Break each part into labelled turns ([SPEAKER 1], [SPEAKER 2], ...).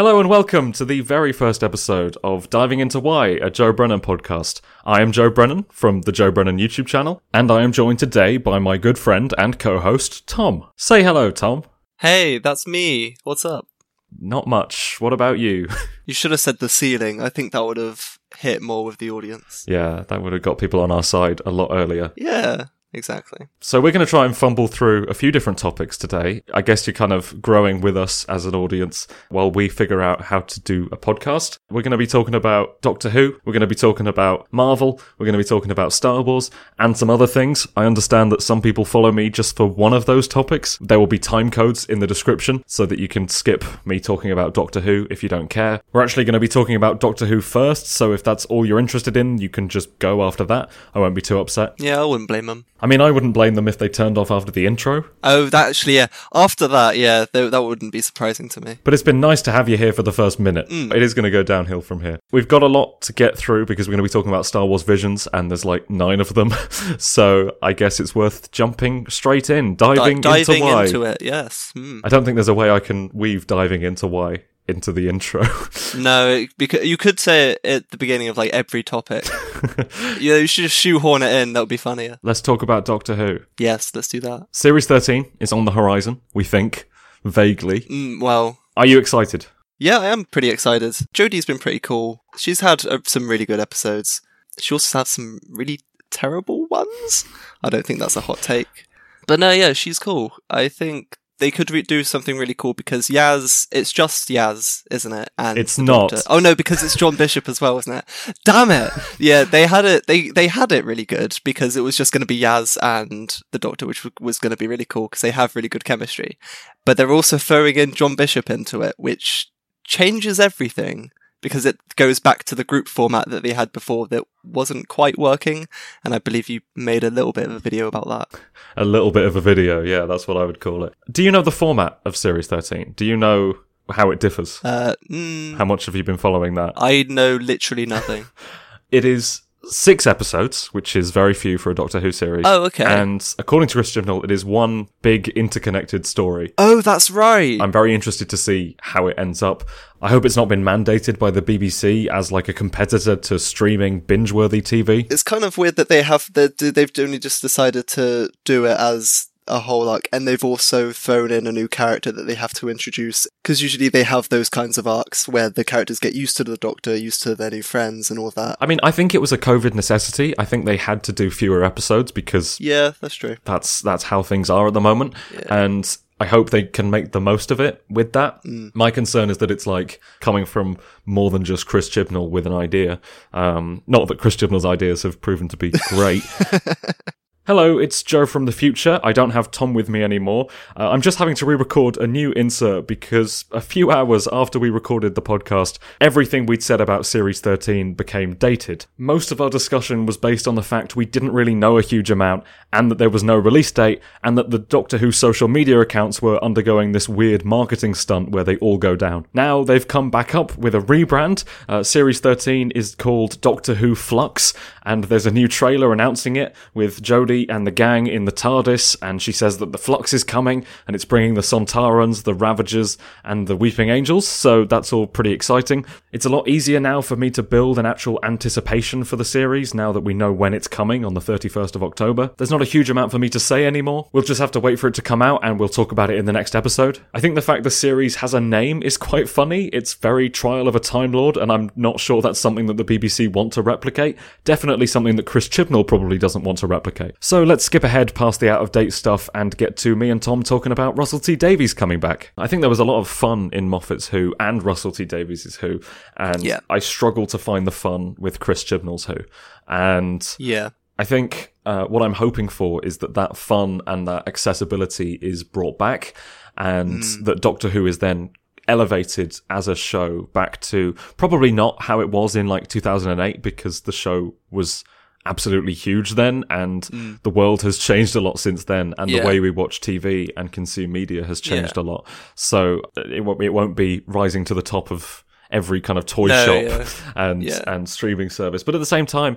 [SPEAKER 1] Hello and welcome to the very first episode of Diving Into Why, a Joe Brennan podcast. I am Joe Brennan from the Joe Brennan YouTube channel, and I am joined today by my good friend and co-host, Tom. Say hello, Tom.
[SPEAKER 2] Hey, that's me. What's up?
[SPEAKER 1] Not much. What about you?
[SPEAKER 2] You should have said the ceiling. I think that would have hit more with the audience.
[SPEAKER 1] yeah, that would have got people on our side a lot earlier.
[SPEAKER 2] Yeah, exactly.
[SPEAKER 1] So we're going to try and fumble through a few different topics today. I guess you're kind of growing with us as an audience while we figure out how to do a podcast. We're going to be talking about Doctor Who. We're going to be talking about Marvel. We're going to be talking about Star Wars and some other things. I understand that some people follow me just for one of those topics. There will be time codes in the description so that you can skip me talking about Doctor Who if you don't care. We're actually going to be talking about Doctor Who first, so if that's all you're interested in, you can just go after that. I won't be too upset.
[SPEAKER 2] Yeah, I wouldn't blame them.
[SPEAKER 1] I mean, I wouldn't blame them if they turned off after the intro,
[SPEAKER 2] Oh, that actually, yeah. After that, yeah, th- that wouldn't be surprising to me.
[SPEAKER 1] but it's been nice to have you here for the first minute.
[SPEAKER 2] Mm.
[SPEAKER 1] It is going to go downhill from here. We've got a lot to get through because we're going to be talking about Star Wars Visions, and there's like nine of them. so I guess it's worth jumping straight in,
[SPEAKER 2] Di-
[SPEAKER 1] diving,
[SPEAKER 2] diving
[SPEAKER 1] into why.
[SPEAKER 2] into it, yes. Hmm.
[SPEAKER 1] I don't think there's a way I can weave diving into why into the intro.
[SPEAKER 2] No, because you could say it at the beginning of like every topic. yeah, you should just shoehorn it in. That would be funnier.
[SPEAKER 1] Let's talk about Doctor Who.
[SPEAKER 2] Yes, let's do that.
[SPEAKER 1] Series 13 is on the horizon, we think, vaguely.
[SPEAKER 2] Mm, well,
[SPEAKER 1] Are you excited?
[SPEAKER 2] yeah, I am pretty excited. Jodie's been pretty cool. She's had uh, some really good episodes. She also had some really terrible ones. I don't think that's a hot take. But no, yeah, she's cool. I think they could re- do something really cool because Yaz, it's just Yaz, isn't it? And
[SPEAKER 1] It's not.
[SPEAKER 2] Doctor. Oh no, because it's John Bishop as well, isn't it? Damn it! Yeah, they had it. They they had it really good because it was just going to be Yaz and the Doctor, which w- was going to be really cool because they have really good chemistry. But they're also throwing in John Bishop into it, which changes everything because it goes back to the group format that they had before that wasn't quite working. And I believe you made a little bit of a video about that.
[SPEAKER 1] A little bit of a video, yeah, that's what I would call it. Do you know the format of Series 13? Do you know how it differs?
[SPEAKER 2] Uh, mm,
[SPEAKER 1] How much have you been following that?
[SPEAKER 2] I know literally nothing.
[SPEAKER 1] It is six episodes, which is very few for a Doctor Who series.
[SPEAKER 2] Oh, okay.
[SPEAKER 1] And according to Chris Chibnall, it is one big interconnected story.
[SPEAKER 2] oh, that's right.
[SPEAKER 1] I'm very interested to see how it ends up. I hope it's not been mandated by the BBC as like a competitor to streaming binge-worthy TV.
[SPEAKER 2] it's kind of weird that they have that they've only just decided to do it as a whole arc and they've also thrown in a new character that they have to introduce because usually they have those kinds of arcs where the characters get used to the doctor used to their new friends and all that.
[SPEAKER 1] I mean, I think it was a COVID necessity. I think they had to do fewer episodes because
[SPEAKER 2] yeah that's true.
[SPEAKER 1] that's that's how things are at the moment. And i hope they can make the most of it with that. My concern is that it's like coming from more than just chris chibnall with an idea. Um, not that chris chibnall's ideas have proven to be great Hello, it's Joe from the future. I don't have Tom with me anymore. Uh, I'm just having to re record a new insert because a few hours after we recorded the podcast, everything we'd said about Series 13 became dated. Most of our discussion was based on the fact we didn't really know a huge amount, and that there was no release date, and that the Doctor Who social media accounts were undergoing this weird marketing stunt where they all go down. Now they've come back up with a rebrand. Uh, Series 13 is called Doctor Who Flux, and there's a new trailer announcing it with Jodie and the gang in the TARDIS, and she says that the Flux is coming, and it's bringing the Sontarans, the Ravagers, and the Weeping Angels, so that's all pretty exciting. It's a lot easier now for me to build an actual anticipation for the series now that we know when it's coming on the 31st of October. There's not a huge amount for me to say anymore. We'll just have to wait for it to come out, and we'll talk about it in the next episode. I think the fact the series has a name is quite funny. It's very Trial of a Time Lord, and I'm not sure that's something that the BBC want to replicate. Definitely something that Chris Chibnall probably doesn't want to replicate. So let's skip ahead past the out of date stuff and get to me and Tom talking about Russell T Davies coming back. I think there was a lot of fun in Moffat's Who and Russell T Davies' Who, and
[SPEAKER 2] Yeah.
[SPEAKER 1] I struggle to find the fun with Chris Chibnall's Who. And
[SPEAKER 2] yeah
[SPEAKER 1] I think uh, what I'm hoping for is that that fun and that accessibility is brought back, and that Doctor Who is then elevated as a show back to probably not how it was in like 2008 because the show was absolutely huge then and the world has changed a lot since then and the way we watch TV and consume media has changed
[SPEAKER 2] Yeah.
[SPEAKER 1] a lot so uh, it won't, it won't be rising to the top of every kind of toy
[SPEAKER 2] No,
[SPEAKER 1] shop
[SPEAKER 2] yeah.
[SPEAKER 1] and
[SPEAKER 2] Yeah.
[SPEAKER 1] and streaming service but at the same time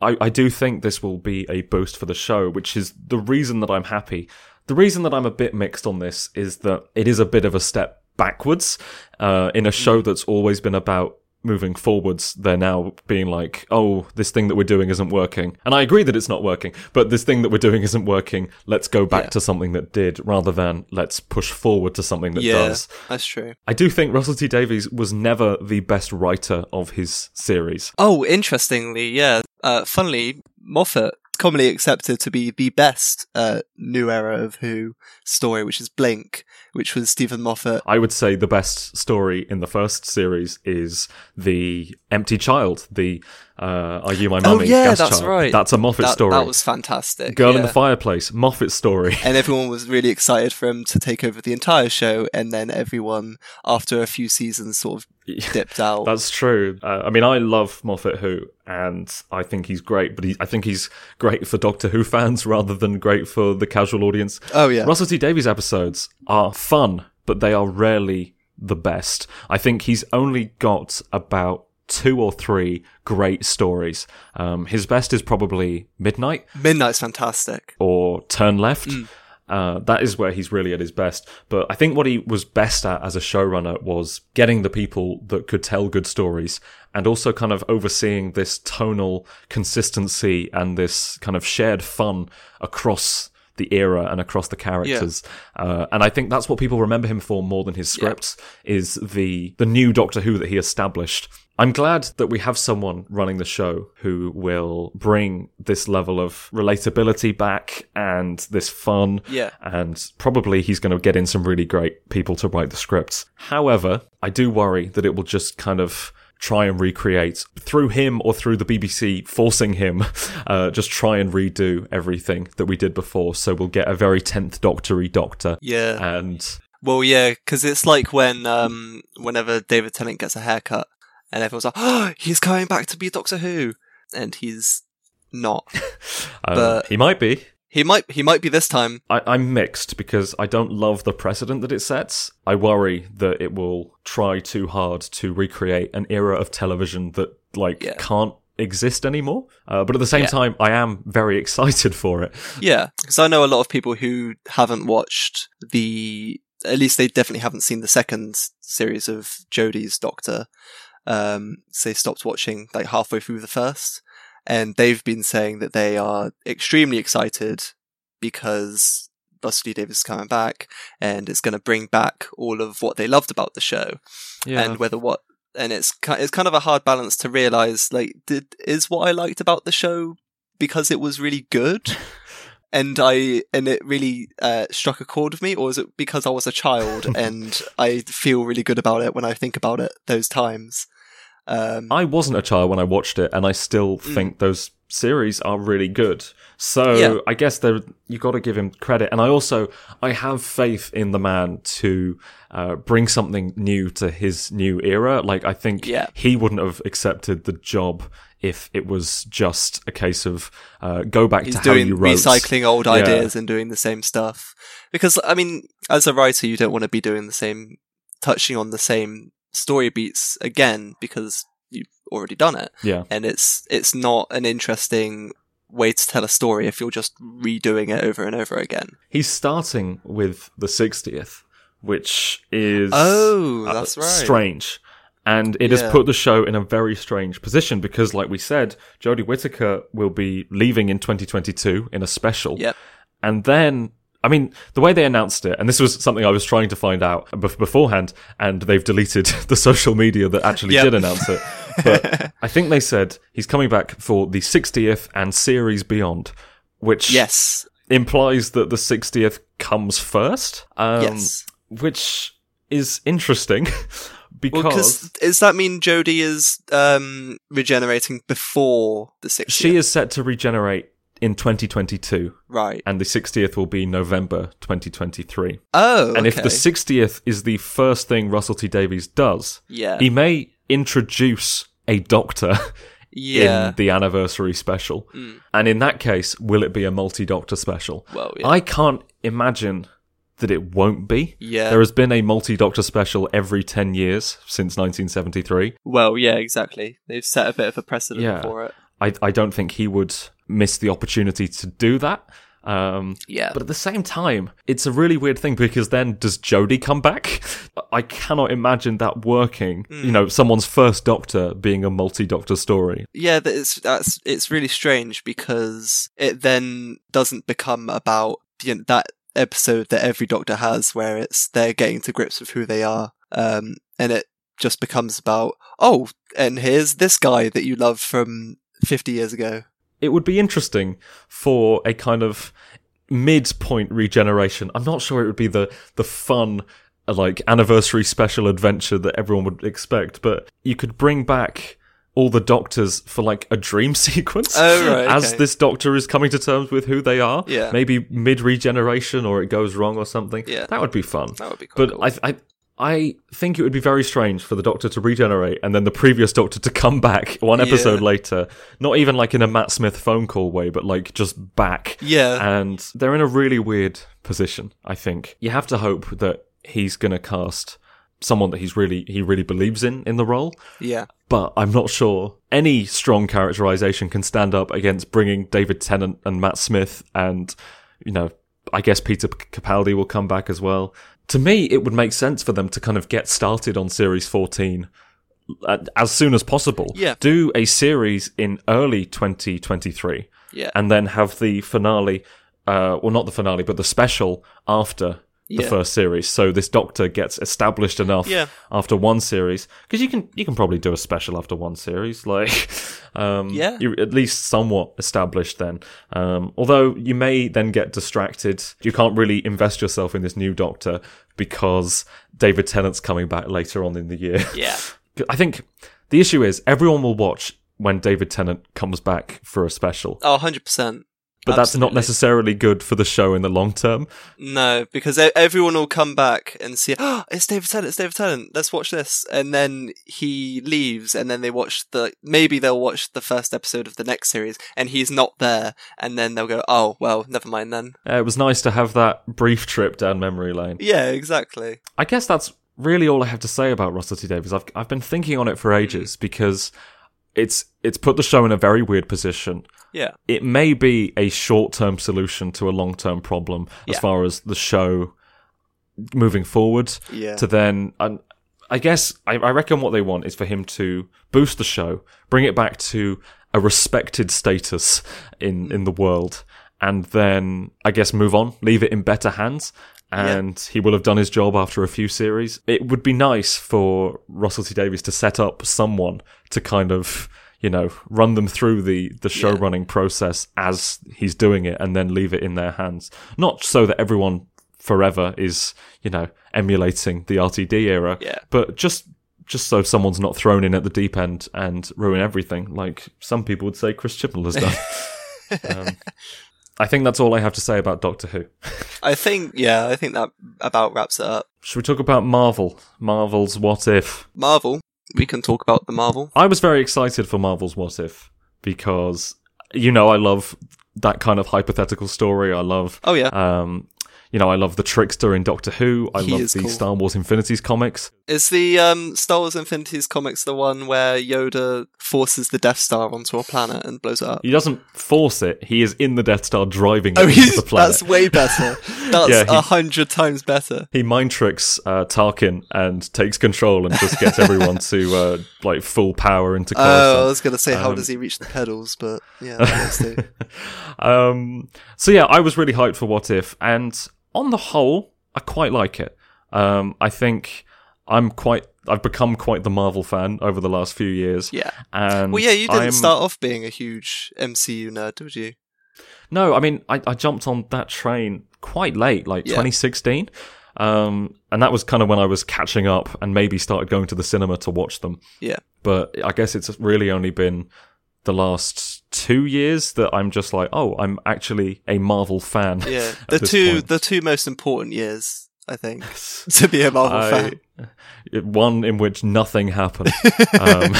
[SPEAKER 1] I, I do think this will be a boost for the show, which is the reason that I'm happy. The reason that I'm a bit mixed on this is that it is a bit of a step backwards uh, in a show that's always been about moving forwards, they're now being like, oh, this thing that we're doing isn't working. And I agree that it's not working, but this thing that we're doing isn't working. Let's go back
[SPEAKER 2] Yeah.
[SPEAKER 1] to something that did rather than let's push forward to something that
[SPEAKER 2] yeah,
[SPEAKER 1] does.
[SPEAKER 2] that's true.
[SPEAKER 1] I do think Russell T Davies was never the best writer of his series.
[SPEAKER 2] Oh, interestingly, yeah. Uh, funnily, Moffat commonly accepted to be the best uh, new era of Who story, which is Blink, which was Steven Moffat.
[SPEAKER 1] I would say the best story in the first series is the empty child, the uh, "Are you my
[SPEAKER 2] Oh,
[SPEAKER 1] mummy?"
[SPEAKER 2] yeah,
[SPEAKER 1] gas
[SPEAKER 2] that's
[SPEAKER 1] child.
[SPEAKER 2] right.
[SPEAKER 1] That's a Moffat
[SPEAKER 2] That,
[SPEAKER 1] story.
[SPEAKER 2] that was fantastic.
[SPEAKER 1] Girl in the fireplace, Moffat story.
[SPEAKER 2] and everyone was really excited for him to take over the entire show, and then everyone, after a few seasons, sort of dipped out.
[SPEAKER 1] That's true. Uh, I mean, I love Moffat Who, and I think he's great. But he, I think he's great for Doctor Who fans rather than great for the casual audience.
[SPEAKER 2] oh yeah,
[SPEAKER 1] Russell T Davies episodes are fun, but they are rarely the best. I think he's only got about two or three great stories. Um, his best is probably Midnight
[SPEAKER 2] Midnight's fantastic.
[SPEAKER 1] or Turn Left.
[SPEAKER 2] Mm.
[SPEAKER 1] Uh, that is where he's really at his best. But I think what he was best at as a showrunner was getting the people that could tell good stories and also kind of overseeing this tonal consistency and this kind of shared fun across the era and across the characters. Uh, and I think that's what people remember him for more than his scripts is the, the new Doctor Who that he established. I'm glad that we have someone running the show who will bring this level of relatability back and this fun.
[SPEAKER 2] Yeah.
[SPEAKER 1] And probably he's going to get in some really great people to write the scripts. However, I do worry that it will just kind of try and recreate through him or through the BBC forcing him uh, just try and redo everything that we did before so we'll get a very 10th doctory doctor
[SPEAKER 2] Yeah.
[SPEAKER 1] and
[SPEAKER 2] Well, yeah, because it's like when um, whenever David Tennant gets a haircut, and everyone's like, "Oh, he's coming back to be Doctor Who," and he's not.
[SPEAKER 1] uh,
[SPEAKER 2] But-
[SPEAKER 1] he might be
[SPEAKER 2] He might. He might be this time.
[SPEAKER 1] I, I'm mixed because I don't love the precedent that it sets. I worry that it will try too hard to recreate an era of television that like
[SPEAKER 2] Yeah.
[SPEAKER 1] can't exist anymore. Uh, but at the same
[SPEAKER 2] Yeah.
[SPEAKER 1] time, I am very excited for it.
[SPEAKER 2] Yeah, because I know a lot of people who haven't watched the. At least they definitely haven't seen the second series of Jodie's Doctor. Um, so they stopped watching like halfway through the first, and they've been saying that they are extremely excited because Russell Davies is coming back, and it's going to bring back all of what they loved about the show,
[SPEAKER 1] Yeah,
[SPEAKER 2] and whether what. And it's it's kind of a hard balance to realize like did is what I liked about the show because it was really good and I and it really uh, struck a chord with me, or is it because I was a child and I feel really good about it when I think about it those times? Um,
[SPEAKER 1] I wasn't a child when I watched it, and I still think those series are really good. So
[SPEAKER 2] Mm. Yeah.
[SPEAKER 1] I guess there you got to give him credit, and I also I have faith in the man to uh, bring something new to his new era. Like I think
[SPEAKER 2] Yeah.
[SPEAKER 1] he wouldn't have accepted the job if it was just a case of uh, go back
[SPEAKER 2] he's
[SPEAKER 1] to how
[SPEAKER 2] doing
[SPEAKER 1] you wrote.
[SPEAKER 2] recycling old
[SPEAKER 1] Yeah.
[SPEAKER 2] ideas and doing the same stuff because I mean, as a writer, you don't want to be doing the same, touching on the same story beats again because you've already done it,
[SPEAKER 1] Yeah,
[SPEAKER 2] and it's it's not an interesting way to tell a story if you're just redoing it over and over again.
[SPEAKER 1] he's starting with the sixtieth, which is
[SPEAKER 2] Oh,
[SPEAKER 1] uh,
[SPEAKER 2] that's right.
[SPEAKER 1] strange. And it has put the show in a very strange position because, like we said, Jodie Whittaker will be leaving in 2022 in a special.
[SPEAKER 2] Yep.
[SPEAKER 1] And then, I mean, the way they announced it, and this was something I was trying to find out bef- beforehand, and they've deleted the social media that actually
[SPEAKER 2] Yep.
[SPEAKER 1] did announce it. But I think they said he's coming back for the 60th and series beyond, which
[SPEAKER 2] Yes.
[SPEAKER 1] implies that the 60th comes first. Um,
[SPEAKER 2] yes.
[SPEAKER 1] which is interesting because
[SPEAKER 2] Well, does that mean Jodie is um, regenerating before the 60th?
[SPEAKER 1] she is set to regenerate in 2022
[SPEAKER 2] right.
[SPEAKER 1] and the 60th will be November 2023.
[SPEAKER 2] Oh,
[SPEAKER 1] And if the 60th is the first thing Russell T Davies does,
[SPEAKER 2] yeah,
[SPEAKER 1] he may introduce a doctor
[SPEAKER 2] yeah,
[SPEAKER 1] in the anniversary special.
[SPEAKER 2] Mm.
[SPEAKER 1] And in that case, will it be a multi-doctor special?
[SPEAKER 2] well, yeah,
[SPEAKER 1] I can't imagine that it won't be.
[SPEAKER 2] yeah,
[SPEAKER 1] There has been a multi-doctor special every 10 years since 1973.
[SPEAKER 2] well, yeah, exactly. They've set a bit of a precedent
[SPEAKER 1] Yeah.
[SPEAKER 2] for it.
[SPEAKER 1] I, I don't think he would miss the opportunity to do that. Um,
[SPEAKER 2] Yeah.
[SPEAKER 1] But at the same time, it's a really weird thing because then does Jodie come back? I cannot imagine that working.
[SPEAKER 2] Hmm.
[SPEAKER 1] You know, someone's first Doctor being a multi-Doctor story.
[SPEAKER 2] Yeah, it's that's it's really strange because it then doesn't become about you know, that episode that every Doctor has, where it's they're getting to grips with who they are, um, and it just becomes about oh, and here's this guy that you love from fifty years ago.
[SPEAKER 1] It would be interesting for a kind of midpoint regeneration. I'm not sure it would be the the fun like anniversary special adventure that everyone would expect, but you could bring back all the doctors for like a dream sequence
[SPEAKER 2] Oh, right,
[SPEAKER 1] as
[SPEAKER 2] okay.
[SPEAKER 1] this doctor is coming to terms with who they are.
[SPEAKER 2] Yeah.
[SPEAKER 1] Maybe mid regeneration or it goes wrong or something.
[SPEAKER 2] Yeah.
[SPEAKER 1] That would be fun.
[SPEAKER 2] That would be quite
[SPEAKER 1] But
[SPEAKER 2] cool.
[SPEAKER 1] I, I, I think it would be very strange for the Doctor to regenerate and then the previous Doctor to come back one episode
[SPEAKER 2] Yeah.
[SPEAKER 1] later, not even like in a Matt Smith phone call way, but like just back.
[SPEAKER 2] yeah,
[SPEAKER 1] And they're in a really weird position. I think you have to hope that he's going to cast someone that he's really he really believes in in the role.
[SPEAKER 2] yeah,
[SPEAKER 1] But I'm not sure any strong characterization can stand up against bringing David Tennant and Matt Smith and, you know, I guess Peter Capaldi will come back as well. To me, it would make sense for them to kind of get started on series 14 uh, as soon as possible.
[SPEAKER 2] Yeah.
[SPEAKER 1] Do a series in early 2023
[SPEAKER 2] yeah,
[SPEAKER 1] and then have the finale, uh, well, not the finale, but the special after the
[SPEAKER 2] Yeah.
[SPEAKER 1] first series. So this Doctor gets established enough
[SPEAKER 2] Yeah.
[SPEAKER 1] after one series because you can you can probably do a special after one series, like um,
[SPEAKER 2] Yeah.
[SPEAKER 1] you're at least somewhat established then. Um, although you may then get distracted, you can't really invest yourself in this new Doctor because David Tennant's coming back later on in the year.
[SPEAKER 2] yeah.
[SPEAKER 1] I think the issue is everyone will watch when David Tennant comes back for a special.
[SPEAKER 2] Oh, 100
[SPEAKER 1] But that's not necessarily good for the show in the long term.
[SPEAKER 2] No, because everyone will come back and see, oh, it's David Tennant, it's David Tennant, let's watch this. And then he leaves, and then they watch the, maybe they'll watch the first episode of the next series, and he's not there, and then they'll go, oh, well, never mind then.
[SPEAKER 1] Uh, it was nice to have that brief trip down memory lane.
[SPEAKER 2] Yeah, exactly.
[SPEAKER 1] I guess that's really all I have to say about Russell T Davies. I've I've been thinking on it for ages because it's it's put the show in a very weird position.
[SPEAKER 2] Yeah.
[SPEAKER 1] It may be a short term solution to a long term problem as
[SPEAKER 2] Yeah.
[SPEAKER 1] far as the show moving forward.
[SPEAKER 2] Yeah.
[SPEAKER 1] To then, and I guess I, I reckon what they want is for him to boost the show, bring it back to a respected status in mm. in the world, and then I guess move on, leave it in better hands. And he will have done his job after a few series. It would be nice for Russell T Davies to set up someone to kind of, you know, run them through the the show running process as he's doing it, and then leave it in their hands. Not so that everyone forever is, you know, emulating the RTD era,
[SPEAKER 2] Yeah.
[SPEAKER 1] but just just so someone's not thrown in at the deep end and ruin everything, like some people would say Chris Chibnall has done. um, I think that's all I have to say about Doctor Who.
[SPEAKER 2] I think, yeah, I think that about wraps it up.
[SPEAKER 1] Should we talk about Marvel? Marvel's What If?
[SPEAKER 2] Marvel. We can talk about the Marvel.
[SPEAKER 1] I was very excited for Marvel's What If because, you know, I love that kind of hypothetical story. I love,
[SPEAKER 2] Oh, yeah.
[SPEAKER 1] um, you know, I love the Trickster in Doctor Who. I
[SPEAKER 2] He
[SPEAKER 1] love the
[SPEAKER 2] cool.
[SPEAKER 1] Star Wars Infinities comics.
[SPEAKER 2] Is the um, Star Wars Infinities comics the one where Yoda forces the Death Star onto a planet and blows it up?
[SPEAKER 1] He doesn't force it. He is in the Death Star driving it
[SPEAKER 2] Oh,
[SPEAKER 1] into
[SPEAKER 2] he's,
[SPEAKER 1] the planet.
[SPEAKER 2] that's way better. That's a hundred times better.
[SPEAKER 1] He mind tricks uh, Tarkin and takes control and just gets everyone to uh, like full power into
[SPEAKER 2] Oh, I was gonna say, how
[SPEAKER 1] Um,
[SPEAKER 2] does he reach the pedals? But yeah, that works too.
[SPEAKER 1] um, so yeah, I was really hyped for What If, and on the whole, I quite like it. Um, I think I'm quite. I've become quite the Marvel fan over the last few years.
[SPEAKER 2] Yeah.
[SPEAKER 1] And
[SPEAKER 2] Well, yeah, you didn't
[SPEAKER 1] I'm-
[SPEAKER 2] start off being a huge MCU nerd, did you?
[SPEAKER 1] No, I mean, I, I jumped on that train quite late, like
[SPEAKER 2] Yeah.
[SPEAKER 1] 2016. Um, and that was kind of when I was catching up and maybe started going to the cinema to watch them.
[SPEAKER 2] Yeah.
[SPEAKER 1] But I guess it's really only been the last two years that I'm just like, oh, I'm actually a Marvel fan.
[SPEAKER 2] Yeah. The two,
[SPEAKER 1] point.
[SPEAKER 2] the two most important years, I think, to be a Marvel fan.
[SPEAKER 1] One in which nothing happened. um,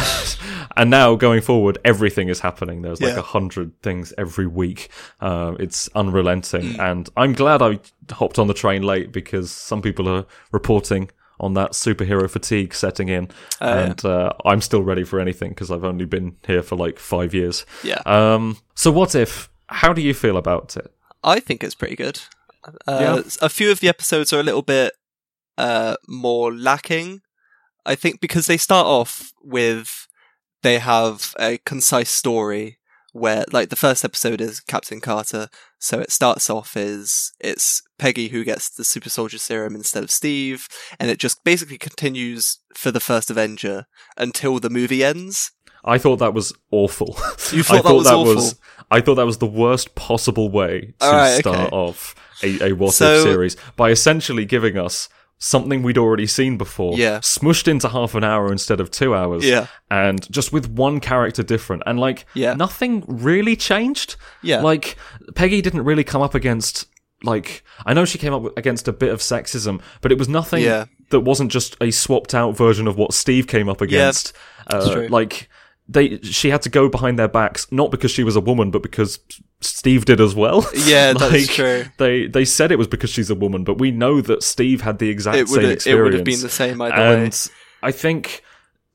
[SPEAKER 1] and now going forward, everything is happening. There's like
[SPEAKER 2] Yeah.
[SPEAKER 1] a hundred things every week. Uh, it's unrelenting.
[SPEAKER 2] Mm.
[SPEAKER 1] And I'm glad I hopped on the train late because some people are reporting on that superhero fatigue setting in.
[SPEAKER 2] Yeah.
[SPEAKER 1] and uh, I'm still ready for anything because I've only been here for like five years.
[SPEAKER 2] Yeah.
[SPEAKER 1] Um, so what if, how do you feel about it?
[SPEAKER 2] I think it's pretty good. Uh,
[SPEAKER 1] Yeah.
[SPEAKER 2] A few of the episodes are a little bit uh, more lacking. I think because they start off with they have a concise story where, like, the first episode is Captain Carter, so it starts off as it's Peggy who gets the super soldier serum instead of Steve, and it just basically continues for the first Avenger until the movie ends.
[SPEAKER 1] I thought that was awful.
[SPEAKER 2] You thought
[SPEAKER 1] I
[SPEAKER 2] that was awful?
[SPEAKER 1] was I thought that was the worst possible way to
[SPEAKER 2] Alright,
[SPEAKER 1] start
[SPEAKER 2] okay.
[SPEAKER 1] off a, a what
[SPEAKER 2] So-
[SPEAKER 1] if series by essentially giving us something we'd already seen before,
[SPEAKER 2] Yeah.
[SPEAKER 1] smushed into half an hour instead of two hours,
[SPEAKER 2] Yeah.
[SPEAKER 1] and just with one character different, and like
[SPEAKER 2] Yeah.
[SPEAKER 1] nothing really changed.
[SPEAKER 2] Yeah.
[SPEAKER 1] like Peggy didn't really come up against like I know she came up against a bit of sexism, but it was nothing
[SPEAKER 2] Yeah.
[SPEAKER 1] that wasn't just a swapped out version of what Steve came up against. uh,
[SPEAKER 2] true.
[SPEAKER 1] like they, she had to go behind their backs not because she was a woman, but because Steve did as well.
[SPEAKER 2] Yeah, that's true.
[SPEAKER 1] They they said it was because she's a woman, but we know that Steve had the exact
[SPEAKER 2] It
[SPEAKER 1] same
[SPEAKER 2] experience. it would have been the same either way.
[SPEAKER 1] I think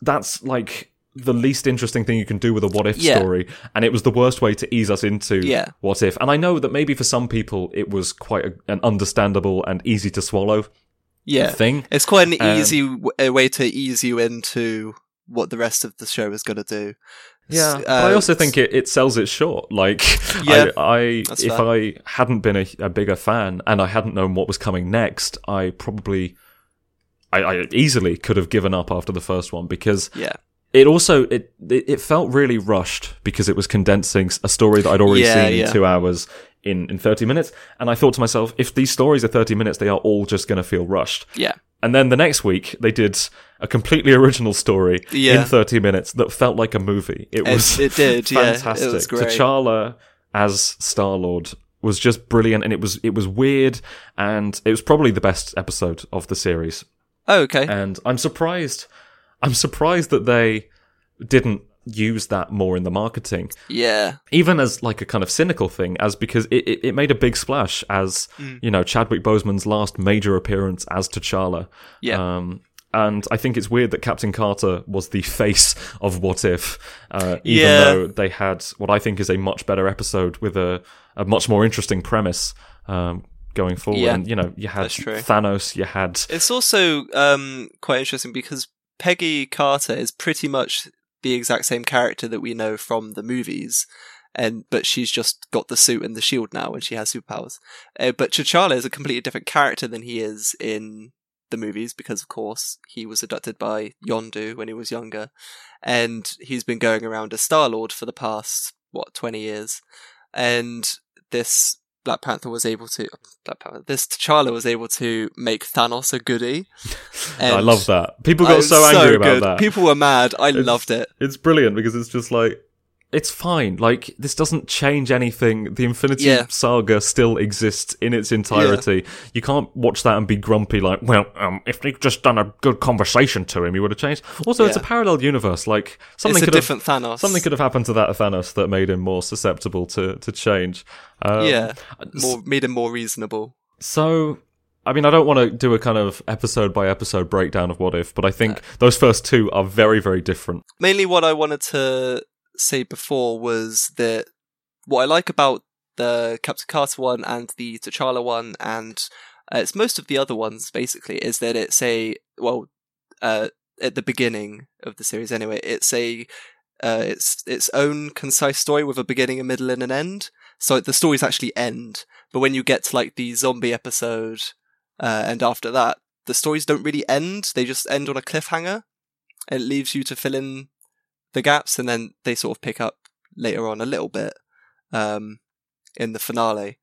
[SPEAKER 1] that's like the least interesting thing you can do with a what if
[SPEAKER 2] Yeah.
[SPEAKER 1] story, and it was the worst way to ease us into
[SPEAKER 2] Yeah.
[SPEAKER 1] what if. And I know that maybe for some people it was quite a, an understandable and easy to swallow
[SPEAKER 2] Yeah,
[SPEAKER 1] thing.
[SPEAKER 2] it's quite an
[SPEAKER 1] Um,
[SPEAKER 2] easy w- a way to ease you into what the rest of the show is going to do.
[SPEAKER 1] Yeah, but I
[SPEAKER 2] uh,
[SPEAKER 1] also think it, it sells it short. Like,
[SPEAKER 2] Yeah,
[SPEAKER 1] I, I if
[SPEAKER 2] fair.
[SPEAKER 1] I hadn't been a, a bigger fan and I hadn't known what was coming next, I probably, I, I easily could have given up after the first one because
[SPEAKER 2] Yeah,
[SPEAKER 1] it also it it, felt really rushed because it was condensing a story that I'd already
[SPEAKER 2] Yeah,
[SPEAKER 1] seen
[SPEAKER 2] yeah.
[SPEAKER 1] in two hours in in thirty minutes, and I thought to myself, if these stories are thirty minutes, they are all just going to feel rushed.
[SPEAKER 2] yeah,
[SPEAKER 1] And then the next week, they did a completely original story
[SPEAKER 2] Yeah.
[SPEAKER 1] in 30 minutes that felt like a movie. It was
[SPEAKER 2] it, it did. yeah,
[SPEAKER 1] fantastic.
[SPEAKER 2] it was great.
[SPEAKER 1] T'Challa as Star Lord was just brilliant, and it was it was weird, and it was probably the best episode of the series.
[SPEAKER 2] oh, okay.
[SPEAKER 1] And I'm surprised. I'm surprised that they didn't use that more in the marketing
[SPEAKER 2] yeah,
[SPEAKER 1] even as like a kind of cynical thing, as because it, it, it made a big splash as
[SPEAKER 2] Mm.
[SPEAKER 1] you know Chadwick Boseman's last major appearance as T'Challa.
[SPEAKER 2] Yeah.
[SPEAKER 1] Um, and I think it's weird that Captain Carter was the face of What If, uh, even
[SPEAKER 2] Yeah.
[SPEAKER 1] though they had what I think is a much better episode with a, a much more interesting premise um, going forward.
[SPEAKER 2] Yeah,
[SPEAKER 1] and you know, you had. Thanos, you had
[SPEAKER 2] It's also um, quite interesting because Peggy Carter is pretty much the exact same character that we know from the movies, and but she's just got the suit and the shield now, and she has superpowers. Uh, but T'Challa is a completely different character than he is in the movies because, of course, he was abducted by Yondu when he was younger, and he's been going around as Star Lord for the past what twenty years, and this. Black Panther was able to Black Panther. This T'Challa was able to make Thanos a goodie.
[SPEAKER 1] I love that. People got
[SPEAKER 2] was
[SPEAKER 1] so angry about
[SPEAKER 2] good.
[SPEAKER 1] that.
[SPEAKER 2] People were mad. I
[SPEAKER 1] It's-
[SPEAKER 2] loved it.
[SPEAKER 1] It's brilliant because it's just like it's fine. Like this doesn't change anything. The Infinity
[SPEAKER 2] Yeah.
[SPEAKER 1] Saga still exists in its entirety. You can't watch that and be grumpy like, well, um, if they'd just done a good conversation to him, he would have changed. Also, it's a parallel universe. Like something
[SPEAKER 2] It's a
[SPEAKER 1] could have
[SPEAKER 2] different Thanos.
[SPEAKER 1] something could have happened to that Thanos that made him more susceptible to to change. Um,
[SPEAKER 2] yeah, more made him more reasonable.
[SPEAKER 1] So, I mean, I don't want to do a kind of episode by episode breakdown of what if, but I think those first two are very, very different.
[SPEAKER 2] Mainly, what I wanted to say before was that what I like about the Captain Carter one and the T'Challa one, and uh, it's most of the other ones basically, is that it's a well, uh, at the beginning of the series anyway, it's a uh, it's its own concise story with a beginning, a middle, and an end. So the stories actually end, but when you get to like the zombie episode, uh, and after that, the stories don't really end. They just end on a cliffhanger. and It leaves you to fill in the gaps, and then they sort of pick up later on a little bit um, in the finale.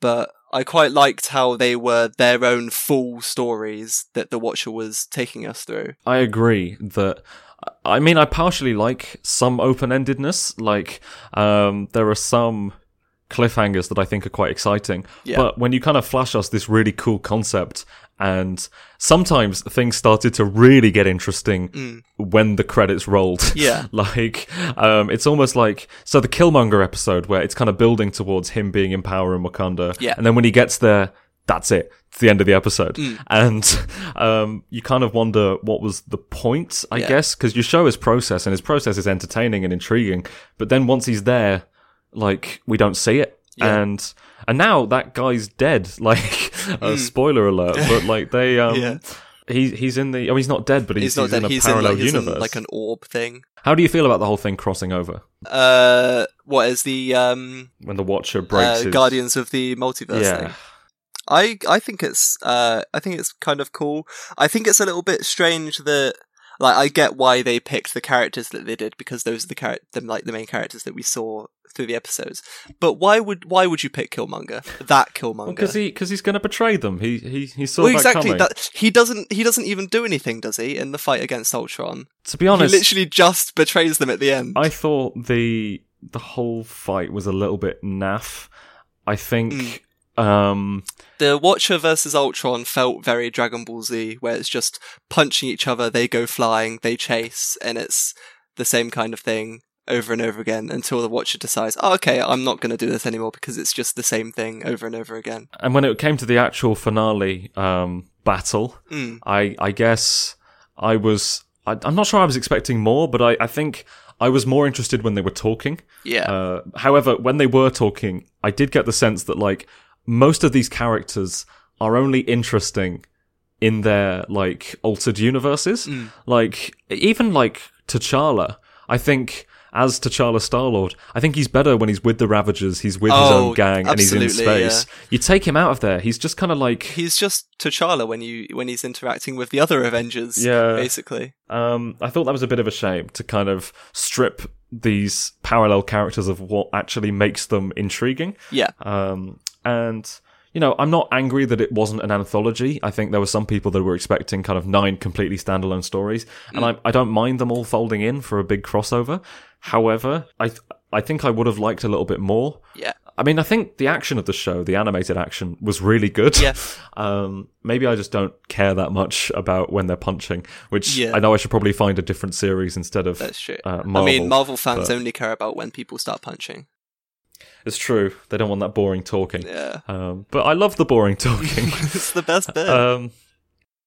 [SPEAKER 2] But I quite liked how they were their own full stories that the Watcher was taking us through.
[SPEAKER 1] I agree that. I mean, I partially like some open endedness. Like, um, there are some cliffhangers that I think are quite exciting.
[SPEAKER 2] Yeah.
[SPEAKER 1] But when you kind of flash us this really cool concept, and sometimes things started to really get interesting when the credits rolled.
[SPEAKER 2] Mm. Yeah.
[SPEAKER 1] like, um, it's almost like so the Killmonger episode where it's kind of building towards him being in power in Wakanda.
[SPEAKER 2] Yeah.
[SPEAKER 1] And then when he gets there, that's it. It's the end of the episode.
[SPEAKER 2] Mm.
[SPEAKER 1] And um, you kind of wonder what was the point, I
[SPEAKER 2] Yeah.
[SPEAKER 1] guess, because you show his process and his process is entertaining and intriguing. But then once he's there, like, we don't see it.
[SPEAKER 2] Yeah.
[SPEAKER 1] and and now that guy's dead. Like, uh, spoiler alert, but like they um.
[SPEAKER 2] Yeah.
[SPEAKER 1] He, he's in the oh he's not dead but he's,
[SPEAKER 2] He's not
[SPEAKER 1] he's
[SPEAKER 2] dead.
[SPEAKER 1] in a
[SPEAKER 2] He's in
[SPEAKER 1] parallel
[SPEAKER 2] like, he's in,
[SPEAKER 1] universe.
[SPEAKER 2] like an orb thing.
[SPEAKER 1] How do you feel about the whole thing crossing over
[SPEAKER 2] Uh, what is the um
[SPEAKER 1] when the Watcher breaks
[SPEAKER 2] uh,
[SPEAKER 1] his
[SPEAKER 2] Guardians of the Multiverse
[SPEAKER 1] Yeah,
[SPEAKER 2] thing? I I think it's uh I think it's kind of cool. I think it's a little bit strange that like I get why they picked the characters that they did because those are the char- them like the main characters that we saw through the episodes. But why would why would you pick Killmonger? That Killmonger.
[SPEAKER 1] because he because he's going to betray them. He he he saw
[SPEAKER 2] well,
[SPEAKER 1] that
[SPEAKER 2] exactly.
[SPEAKER 1] coming.
[SPEAKER 2] That he doesn't. He doesn't even do anything, does he? In the fight against Ultron,
[SPEAKER 1] to be honest,
[SPEAKER 2] he literally just betrays them at the end.
[SPEAKER 1] I thought the the whole fight was a little bit naff. I think
[SPEAKER 2] Mm.
[SPEAKER 1] Um
[SPEAKER 2] the Watcher versus Ultron felt very Dragon Ball Z, where it's just punching each other, they go flying, they chase, and it's the same kind of thing over and over again until the Watcher decides, oh, okay, I'm not going to do this anymore because it's just the same thing over and over again.
[SPEAKER 1] and when it came to the actual finale um battle,
[SPEAKER 2] Mm.
[SPEAKER 1] I I guess I was I, I'm not sure I was expecting more, but I I think I was more interested when they were talking.
[SPEAKER 2] Yeah.
[SPEAKER 1] Uh, however, when they were talking, I did get the sense that like most of these characters are only interesting in their like altered universes.
[SPEAKER 2] Mm.
[SPEAKER 1] Like even like T'Challa, I think as T'Challa Star Lord, I think he's better when he's with the Ravagers. He's with his
[SPEAKER 2] Oh,
[SPEAKER 1] own gang and he's in space. You take him out of there, he's just kind of like
[SPEAKER 2] He's just T'Challa when you when he's interacting with the other Avengers,
[SPEAKER 1] Yeah.
[SPEAKER 2] basically.
[SPEAKER 1] Um, I thought that was a bit of a shame to kind of strip these parallel characters of what actually makes them intriguing.
[SPEAKER 2] Yeah.
[SPEAKER 1] Um, and you know, I'm not angry that it wasn't an anthology. I think there were some people that were expecting kind of nine completely standalone stories, and I, I don't mind them all folding in for a big crossover. However, I th- I think I would have liked a little bit more.
[SPEAKER 2] Yeah.
[SPEAKER 1] I mean, I think the action of the show, the animated action, was really good.
[SPEAKER 2] Yeah.
[SPEAKER 1] um, maybe I just don't care that much about when they're punching, which
[SPEAKER 2] Yeah.
[SPEAKER 1] I know I should probably find a different series instead of
[SPEAKER 2] That's true.
[SPEAKER 1] uh,
[SPEAKER 2] I mean, Marvel fans
[SPEAKER 1] but-
[SPEAKER 2] only care about when people start punching.
[SPEAKER 1] It's true. They don't want that boring talking.
[SPEAKER 2] Yeah.
[SPEAKER 1] Um, but I love the boring talking.
[SPEAKER 2] it's the best bit.
[SPEAKER 1] um,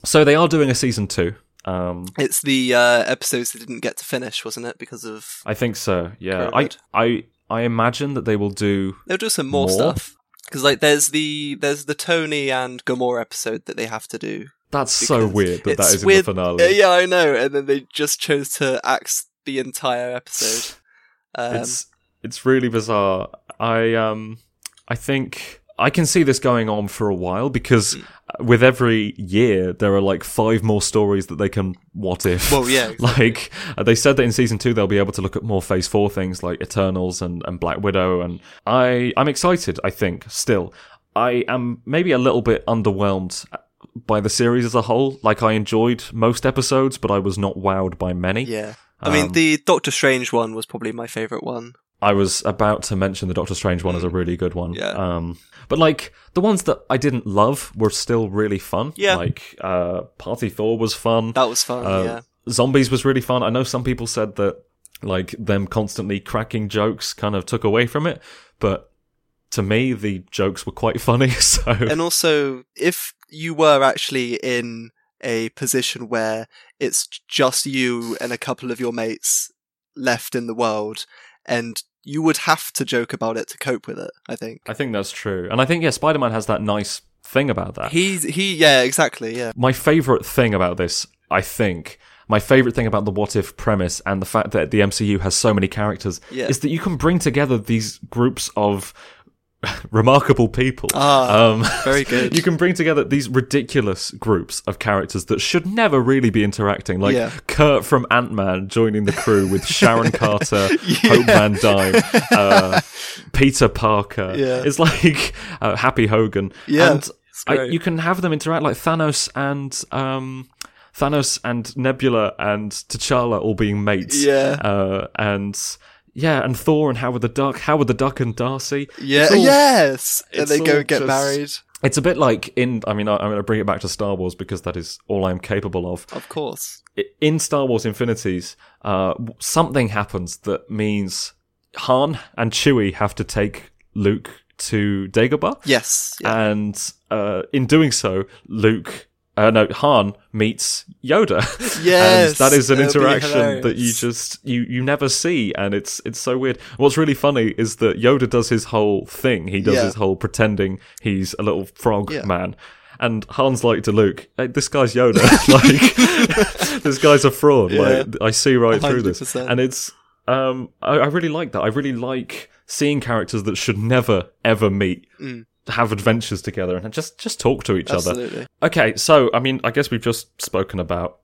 [SPEAKER 1] so they are doing a season two. Um,
[SPEAKER 2] It's the uh, episodes that didn't get to finish, wasn't it? Because of
[SPEAKER 1] I think so. Yeah. I,
[SPEAKER 2] COVID.
[SPEAKER 1] I I imagine that they will do.
[SPEAKER 2] they'll do some more,
[SPEAKER 1] More?
[SPEAKER 2] stuff. Because like there's the there's the Tony and Gamora episode that they have to do.
[SPEAKER 1] That's so weird that that is
[SPEAKER 2] weird-
[SPEAKER 1] in the
[SPEAKER 2] Uh,
[SPEAKER 1] finale.
[SPEAKER 2] yeah, I know. And then they just chose to axe the entire episode. Um,
[SPEAKER 1] it's it's really bizarre. I um I think I can see this going on for a while because
[SPEAKER 2] Hmm.
[SPEAKER 1] with every year there are like five more stories that they can what if.
[SPEAKER 2] well, yeah, exactly.
[SPEAKER 1] like uh, they said that in season two they'll be able to look at more phase four things like eternals and, and black widow and i i'm excited i think still i am maybe a little bit underwhelmed by the series as a whole like i enjoyed most episodes but i was not wowed by many
[SPEAKER 2] yeah. I mean,
[SPEAKER 1] Um,
[SPEAKER 2] the Doctor Strange one was probably my favorite one.
[SPEAKER 1] I was about to mention the doctor strange one as a really good one
[SPEAKER 2] Mm. Yeah.
[SPEAKER 1] um but like the ones that i didn't love were still really fun
[SPEAKER 2] Yeah.
[SPEAKER 1] like uh party thor was fun
[SPEAKER 2] That was fun.
[SPEAKER 1] Uh,
[SPEAKER 2] yeah.
[SPEAKER 1] Zombies was really fun. I know some people said that like them constantly cracking jokes kind of took away from it, but to me the jokes were quite funny. So
[SPEAKER 2] and also if you were actually in a position where it's just you and a couple of your mates left in the world and you would have to joke about it to cope with it i think
[SPEAKER 1] I think that's true. And I think yeah, Spider-Man has that nice thing about that.
[SPEAKER 2] he's he yeah exactly yeah
[SPEAKER 1] my favorite thing about this, I think, my favorite thing about the what if premise and the fact that the MCU has so many characters
[SPEAKER 2] Yeah.
[SPEAKER 1] is that you can bring together these groups of remarkable people.
[SPEAKER 2] Ah,
[SPEAKER 1] um,
[SPEAKER 2] very good.
[SPEAKER 1] you can bring together these ridiculous groups of characters that should never really be interacting, like
[SPEAKER 2] Yeah.
[SPEAKER 1] Kurt from Ant Man joining the crew with Sharon Carter,
[SPEAKER 2] Yeah.
[SPEAKER 1] Hope Van Dyne, uh, Peter Parker.
[SPEAKER 2] Yeah.
[SPEAKER 1] It's like uh, Happy Hogan.
[SPEAKER 2] Yeah,
[SPEAKER 1] and I, you can have them interact like Thanos and um, Thanos and Nebula and T'Challa all being mates.
[SPEAKER 2] Yeah.
[SPEAKER 1] uh, and yeah, and Thor and Howard the Duck, Howard the Duck and Darcy.
[SPEAKER 2] yeah
[SPEAKER 1] all-
[SPEAKER 2] yes and they go get
[SPEAKER 1] just-
[SPEAKER 2] married
[SPEAKER 1] It's a bit like in. I mean, I- I'm going to bring it back to Star Wars because that is all I'm capable of.
[SPEAKER 2] of course
[SPEAKER 1] In Star Wars Infinities, uh, something happens that means Han and Chewie have to take Luke to Dagobah.
[SPEAKER 2] yes yeah.
[SPEAKER 1] and uh, in doing so, Luke uh, no, Han meets Yoda.
[SPEAKER 2] Yes,
[SPEAKER 1] and that is an interaction that you just you you never see, and it's it's so weird. What's really funny is that Yoda does his whole thing. He does
[SPEAKER 2] Yeah.
[SPEAKER 1] his whole pretending he's a little frog
[SPEAKER 2] Yeah.
[SPEAKER 1] man. And Han's like to Luke, hey, "This guy's Yoda. like, this guy's a fraud. Like, I see right through this." And it's, um, I, I really like that. I really like seeing characters that should never ever meet have adventures together and just just talk to each other.
[SPEAKER 2] Absolutely.
[SPEAKER 1] Okay, so I mean, I guess we've just spoken about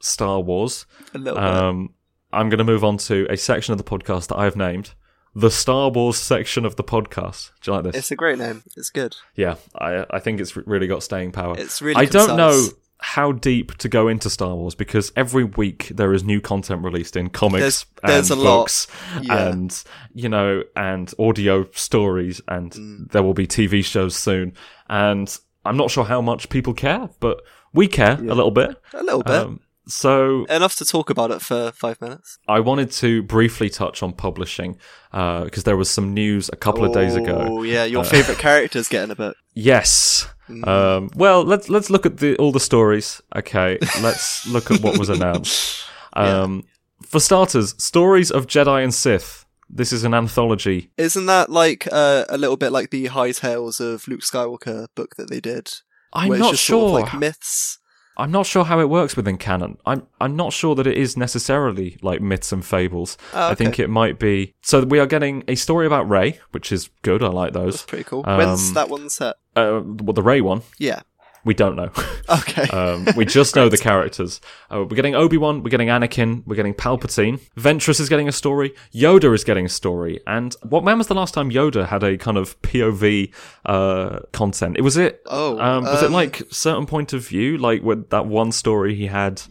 [SPEAKER 1] Star Wars.
[SPEAKER 2] A little bit.
[SPEAKER 1] Um, I'm going to move on to a section of the podcast that I've named the Star Wars section of the podcast. Do you like this?
[SPEAKER 2] It's a great name. It's good.
[SPEAKER 1] yeah, I I think it's really got staying power.
[SPEAKER 2] It's really
[SPEAKER 1] I don't know
[SPEAKER 2] concise.
[SPEAKER 1] How deep to go into Star Wars because every week there is new content released in comics
[SPEAKER 2] There's- there's
[SPEAKER 1] and
[SPEAKER 2] a lot.
[SPEAKER 1] books
[SPEAKER 2] Yeah.
[SPEAKER 1] and you know and audio stories and
[SPEAKER 2] Mm.
[SPEAKER 1] there will be TV shows soon and I'm not sure how much people care but we care a little bit
[SPEAKER 2] A little bit.
[SPEAKER 1] um, so
[SPEAKER 2] Enough to talk about it for five minutes.
[SPEAKER 1] I wanted to briefly touch on publishing because there was some news a couple of days ago
[SPEAKER 2] Oh, yeah.
[SPEAKER 1] Uh,
[SPEAKER 2] Your favourite character's getting a bit.
[SPEAKER 1] Yes.
[SPEAKER 2] Mm.
[SPEAKER 1] Um, well, let's let's look at the all the stories. Okay, let's look at what was announced. Um, For starters, stories of Jedi and Sith. This is an anthology.
[SPEAKER 2] Isn't that like uh, a little bit like the High Tales of Luke Skywalker book that they did?
[SPEAKER 1] I'm not sure.
[SPEAKER 2] Sort of like myths.
[SPEAKER 1] I'm not sure how it works within canon. I'm I'm not sure that it is necessarily like myths and fables.
[SPEAKER 2] Oh,
[SPEAKER 1] I think it might be. So we are getting a story about Rey, which is good. I like
[SPEAKER 2] That's
[SPEAKER 1] those.
[SPEAKER 2] pretty cool.
[SPEAKER 1] Um,
[SPEAKER 2] When's that one set?
[SPEAKER 1] Uh, well, the Rey one,
[SPEAKER 2] Yeah.
[SPEAKER 1] We don't know.
[SPEAKER 2] Okay.
[SPEAKER 1] Um, we just know the characters. Uh, we're getting Obi Wan, we're getting Anakin, we're getting Palpatine. Ventress is getting a story. Yoda is getting a story. And what? When was the last time Yoda had a kind of POV uh, content? It was it.
[SPEAKER 2] Oh,
[SPEAKER 1] um, was it
[SPEAKER 2] um,
[SPEAKER 1] like certain point of view, like with that one story he had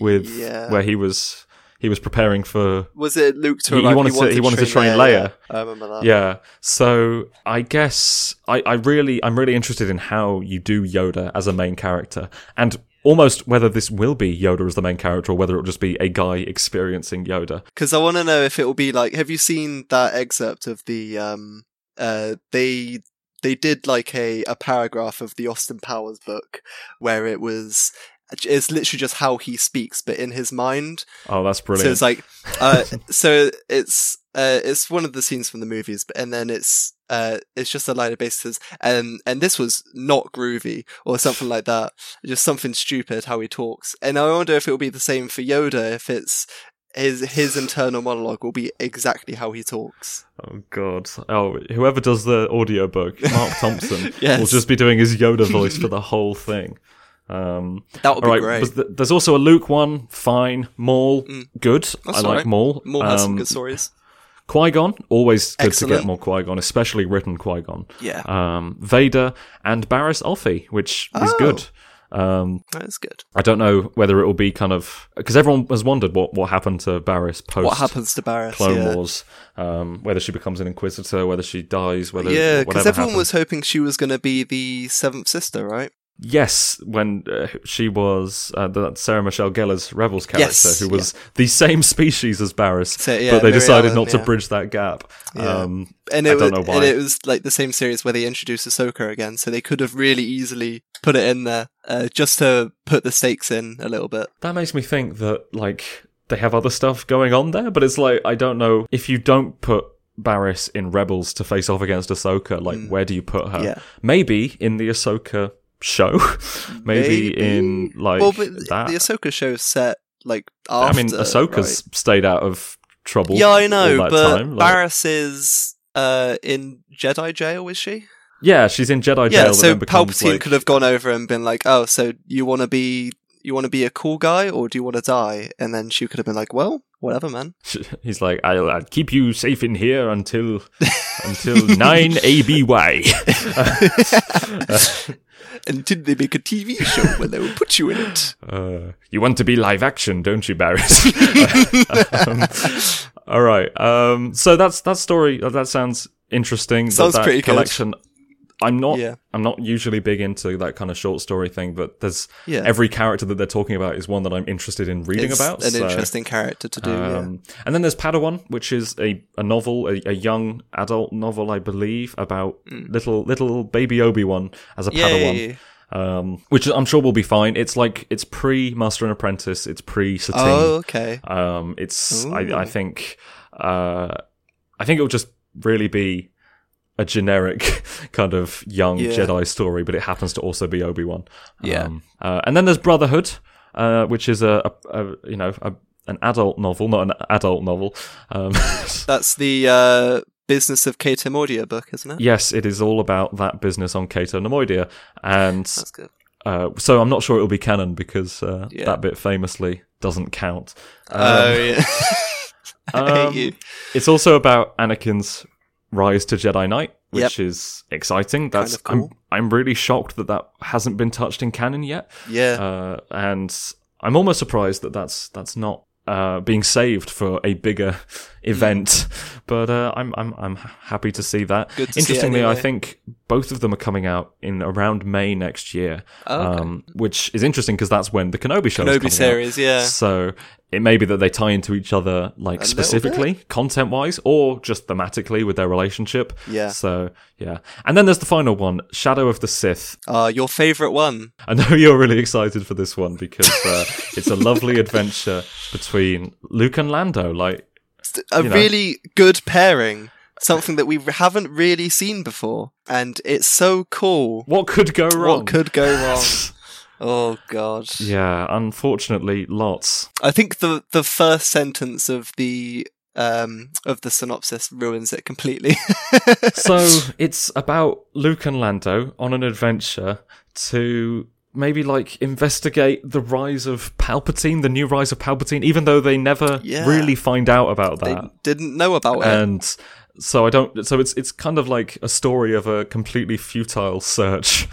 [SPEAKER 1] with
[SPEAKER 2] yeah.
[SPEAKER 1] where he was he was preparing for
[SPEAKER 2] was it Luke to
[SPEAKER 1] He- he
[SPEAKER 2] arrive?
[SPEAKER 1] wanted to- he wanted to train Leia.
[SPEAKER 2] Yeah. I remember that.
[SPEAKER 1] yeah. So I guess I, I really I'm really interested in how you do Yoda as a main character and almost whether this will be Yoda as the main character or whether it'll just be a guy experiencing Yoda.
[SPEAKER 2] Because I want to know if it will be like. Have you seen that excerpt of the? um uh They they did like a a paragraph of the Austin Powers book where it was. It's literally just how he speaks, but in his mind.
[SPEAKER 1] Oh, that's brilliant.
[SPEAKER 2] So it's like, uh, so it's uh, it's one of the scenes from the movies, but and then it's uh, it's just a line of basis, and and this was not groovy or something like that, just something stupid how he talks, and I wonder if it will be the same for Yoda, if it's his his internal monologue will be exactly how he talks.
[SPEAKER 1] oh god. Oh, whoever does the audiobook, Marc Thompson,
[SPEAKER 2] Yes.
[SPEAKER 1] will just be doing his Yoda voice for the whole thing. Um,
[SPEAKER 2] That would be
[SPEAKER 1] right,
[SPEAKER 2] great.
[SPEAKER 1] th- there's also a Luke one, fine. Maul, good. I like
[SPEAKER 2] alright.
[SPEAKER 1] Maul.
[SPEAKER 2] More has some
[SPEAKER 1] Um,
[SPEAKER 2] good stories.
[SPEAKER 1] Qui Gon, always good to get more Qui Gon, especially written Qui Gon.
[SPEAKER 2] Yeah,
[SPEAKER 1] Um, Vader and Barris Offee, which is
[SPEAKER 2] Oh.
[SPEAKER 1] good. Um,
[SPEAKER 2] that's good.
[SPEAKER 1] I don't know whether it will be kind of because everyone has wondered what what happened to Barris post
[SPEAKER 2] What happens to Barris?
[SPEAKER 1] Clone
[SPEAKER 2] yeah.
[SPEAKER 1] Wars, um, whether she becomes an Inquisitor, whether she dies, whether
[SPEAKER 2] Yeah, because everyone was hoping she was going to be the seventh sister, right?
[SPEAKER 1] Yes, when uh, she was uh, the Sarah Michelle Gellar's Rebels character,
[SPEAKER 2] Yes,
[SPEAKER 1] who was the same species as Barris,
[SPEAKER 2] So, yeah,
[SPEAKER 1] but they
[SPEAKER 2] Mary
[SPEAKER 1] decided
[SPEAKER 2] Ellen,
[SPEAKER 1] not to
[SPEAKER 2] yeah.
[SPEAKER 1] bridge that gap.
[SPEAKER 2] Yeah.
[SPEAKER 1] Um,
[SPEAKER 2] And
[SPEAKER 1] I
[SPEAKER 2] it
[SPEAKER 1] don't
[SPEAKER 2] was,
[SPEAKER 1] know why.
[SPEAKER 2] And it was like the same series where they introduced Ahsoka again, so they could have really easily put it in there uh, just to put the stakes in a little bit.
[SPEAKER 1] That makes me think that like they have other stuff going on there, but it's like I don't know if you don't put Barris in Rebels to face off against Ahsoka, like where do you put her?
[SPEAKER 2] Mm. Yeah.
[SPEAKER 1] Maybe in the Ahsoka show, maybe, in like
[SPEAKER 2] well, but
[SPEAKER 1] that.
[SPEAKER 2] the Ahsoka show is set like after.
[SPEAKER 1] I mean, Ahsoka's
[SPEAKER 2] right?
[SPEAKER 1] stayed out of trouble.
[SPEAKER 2] Yeah, I know, but
[SPEAKER 1] time. Like-
[SPEAKER 2] Barris is uh, in Jedi jail, is she?
[SPEAKER 1] yeah, she's in Jedi jail.
[SPEAKER 2] Yeah, so
[SPEAKER 1] becomes,
[SPEAKER 2] Palpatine
[SPEAKER 1] like-
[SPEAKER 2] could have gone over and been like, "Oh, so you want to be you want to be a cool guy, or do you want to die?" And then she could have been like, "Well, whatever, man."
[SPEAKER 1] He's like, I'll, I'll keep you safe in here until until nine ABY.
[SPEAKER 2] Until they make a TV show where they will put you in it.
[SPEAKER 1] Uh, you want to be live action, don't you, Barris? um, all right. Um, so that's that story. uh, That sounds interesting. that-
[SPEAKER 2] Sounds
[SPEAKER 1] that
[SPEAKER 2] pretty good.
[SPEAKER 1] I'm not.
[SPEAKER 2] Yeah.
[SPEAKER 1] I'm not usually big into that kind of short story thing, but there's
[SPEAKER 2] Yeah.
[SPEAKER 1] every character that they're talking about is one that I'm interested in reading
[SPEAKER 2] It's
[SPEAKER 1] about.
[SPEAKER 2] an
[SPEAKER 1] so,
[SPEAKER 2] interesting character to do. yeah.
[SPEAKER 1] um, And then there's Padawan, which is a, a novel, a, a young adult novel, I believe, about little little baby Obi Wan as a
[SPEAKER 2] Mm. Yeah,
[SPEAKER 1] Padawan.
[SPEAKER 2] yeah, yeah.
[SPEAKER 1] um, which I'm sure will be fine. It's like it's pre Master and Apprentice, it's pre Satine.
[SPEAKER 2] Oh, okay.
[SPEAKER 1] Um, it's I, I think uh, I think it'll just really be a generic kind of young
[SPEAKER 2] Yeah.
[SPEAKER 1] Jedi story, but it happens to also be Obi Wan.
[SPEAKER 2] Yeah.
[SPEAKER 1] Um, uh, and then there's Brotherhood, uh, which is a, a, a you know a, an adult novel, not an adult novel. Um,
[SPEAKER 2] That's the uh, business of Cato Neimoidia book, isn't it?
[SPEAKER 1] yes, it is all about that business on Cato Neimoidia, and
[SPEAKER 2] That's good.
[SPEAKER 1] uh, so I'm not sure it'll be canon because uh,
[SPEAKER 2] Yeah.
[SPEAKER 1] that bit famously doesn't count.
[SPEAKER 2] oh yeah. I
[SPEAKER 1] Um,
[SPEAKER 2] hate you.
[SPEAKER 1] It's also about Anakin's rise to Jedi Knight, which
[SPEAKER 2] Yep.
[SPEAKER 1] is exciting. That's
[SPEAKER 2] of cool.
[SPEAKER 1] I'm I'm really shocked that that hasn't been touched in canon yet,
[SPEAKER 2] Yeah.
[SPEAKER 1] uh, and I'm almost surprised that that's that's not. Uh, being saved for a bigger event, but uh, I'm I'm I'm happy to see that.
[SPEAKER 2] To see it
[SPEAKER 1] Interestingly, I think both of them are coming out in around May next year,
[SPEAKER 2] Oh, okay.
[SPEAKER 1] um, which is interesting because that's when the Kenobi show
[SPEAKER 2] Kenobi
[SPEAKER 1] coming out.
[SPEAKER 2] series, yeah.
[SPEAKER 1] So it may be that they tie into each other like
[SPEAKER 2] little
[SPEAKER 1] specifically, content wise, or just thematically with their relationship.
[SPEAKER 2] Yeah.
[SPEAKER 1] So yeah. And then there's the final one, Shadow of the Sith.
[SPEAKER 2] Uh, your favorite one?
[SPEAKER 1] I know you're really excited for this one because uh, it's a lovely adventure between Luke and Lando. Like
[SPEAKER 2] A
[SPEAKER 1] You know.
[SPEAKER 2] really good pairing. Something that we haven't really seen before, and it's so cool.
[SPEAKER 1] what could go wrong?
[SPEAKER 2] What could go wrong? Oh god.
[SPEAKER 1] yeah, unfortunately, lots.
[SPEAKER 2] I think the the first sentence of the um of the synopsis ruins it completely.
[SPEAKER 1] so it's about Luke and Lando on an adventure to maybe like investigate the rise of Palpatine, the new rise of Palpatine, even though they never
[SPEAKER 2] Yeah.
[SPEAKER 1] really find out about
[SPEAKER 2] they
[SPEAKER 1] that.
[SPEAKER 2] didn't know about it.
[SPEAKER 1] And so I don't. So it's it's kind of like a story of a completely futile search.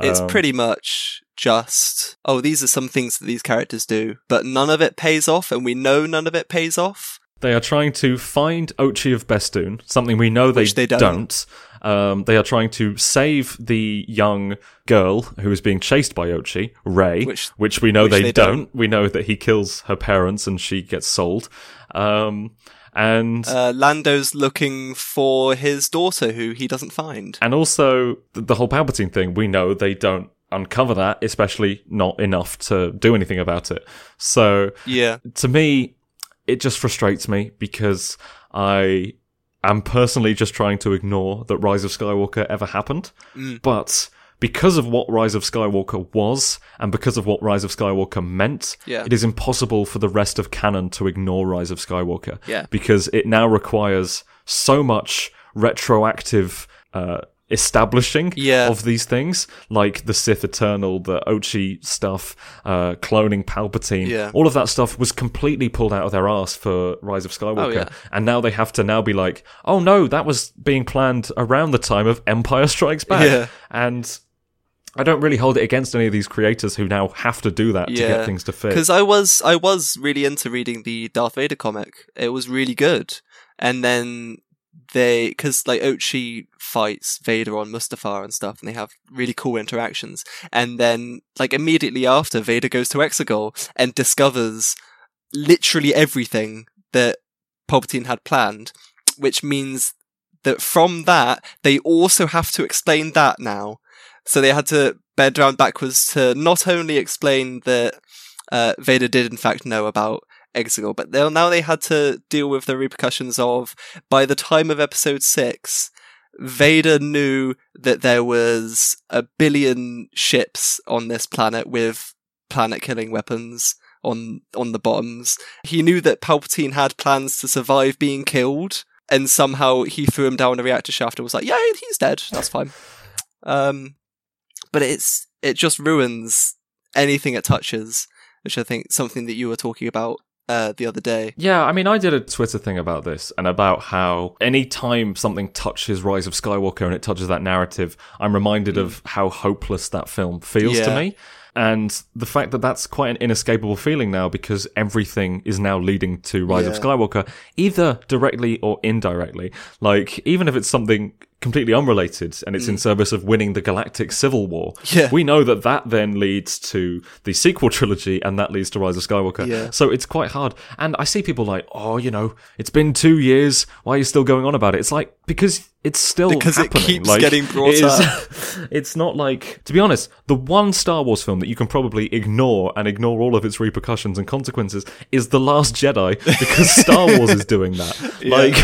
[SPEAKER 2] It's
[SPEAKER 1] Um,
[SPEAKER 2] pretty much just oh, these are some things that these characters do, but none of it pays off, and we know none of it pays off.
[SPEAKER 1] They are trying to find Ochi of Bestoon, something we know they,
[SPEAKER 2] they don't.
[SPEAKER 1] don't. Um, they are trying to save the young girl who is being chased by Ochi, Rey,
[SPEAKER 2] Which-
[SPEAKER 1] which, we know
[SPEAKER 2] which
[SPEAKER 1] they,
[SPEAKER 2] they
[SPEAKER 1] don't.
[SPEAKER 2] don't.
[SPEAKER 1] We know that he kills her parents and she gets sold. Um, and
[SPEAKER 2] Uh, Lando's looking for his daughter, who he doesn't find.
[SPEAKER 1] and also the, the whole Palpatine thing, we know they don't uncover that, especially not enough to do anything about it. So
[SPEAKER 2] Yeah,
[SPEAKER 1] to me, it just frustrates me because I am personally just trying to ignore that Rise of Skywalker ever happened.
[SPEAKER 2] Mm.
[SPEAKER 1] But because of what Rise of Skywalker was, and because of what Rise of Skywalker meant,
[SPEAKER 2] Yeah.
[SPEAKER 1] it is impossible for the rest of canon to ignore Rise of Skywalker.
[SPEAKER 2] Yeah.
[SPEAKER 1] Because it now requires so much retroactive uh, establishing
[SPEAKER 2] Yeah.
[SPEAKER 1] of these things, like the Sith Eternal, the Ochi stuff, uh, cloning Palpatine.
[SPEAKER 2] Yeah.
[SPEAKER 1] All of that stuff was completely pulled out of their ass for Rise of Skywalker.
[SPEAKER 2] Oh, yeah.
[SPEAKER 1] And now they have to now be like, oh no, that was being planned around the time of Empire Strikes Back. And I don't really hold it against any of these creators who now have to do that to get things to fit.
[SPEAKER 2] because I was I was really into reading the Darth Vader comic. It was really good, and then they because like Ochi fights Vader on Mustafar and stuff, and they have really cool interactions. And then like immediately after, Vader goes to Exegol and discovers literally everything that Palpatine had planned, which means that from that they also have to explain that now. So they had to bend around backwards to not only explain that uh, Vader did in fact know about Exegol, but now they had to deal with the repercussions of by the time of episode six, Vader knew that there was a billion ships on this planet with planet killing weapons on on the bottoms. He knew that Palpatine had plans to survive being killed, and somehow he threw him down a reactor shaft and was like, "Yeah, he's dead. That's fine." Um, but it's it just ruins anything it touches, which I think something that you were talking about uh, the other day.
[SPEAKER 1] Yeah, I mean, I did a Twitter thing about this and about how any time something touches Rise of Skywalker and it touches that narrative, I'm reminded of how hopeless that film feels to
[SPEAKER 2] Mm.
[SPEAKER 1] Me. And the fact that that's quite an inescapable feeling now because everything is now leading to Rise of Skywalker, either directly or indirectly. Like, even if it's something completely unrelated and it's in service of winning the galactic civil war,
[SPEAKER 2] Mm. Yeah.
[SPEAKER 1] we know that that then leads to the sequel trilogy and that leads to Rise of Skywalker.
[SPEAKER 2] Yeah.
[SPEAKER 1] So it's quite hard. And I see people like, oh, you know, it's been two years. Why are you still going on about it? It's like, because it's still
[SPEAKER 2] Because it keeps
[SPEAKER 1] Like,
[SPEAKER 2] getting brought
[SPEAKER 1] it is-
[SPEAKER 2] up.
[SPEAKER 1] it's not like, to be honest, the one Star Wars film that you can probably ignore and ignore all of its repercussions and consequences is The Last Jedi because Star Wars is doing that. Like,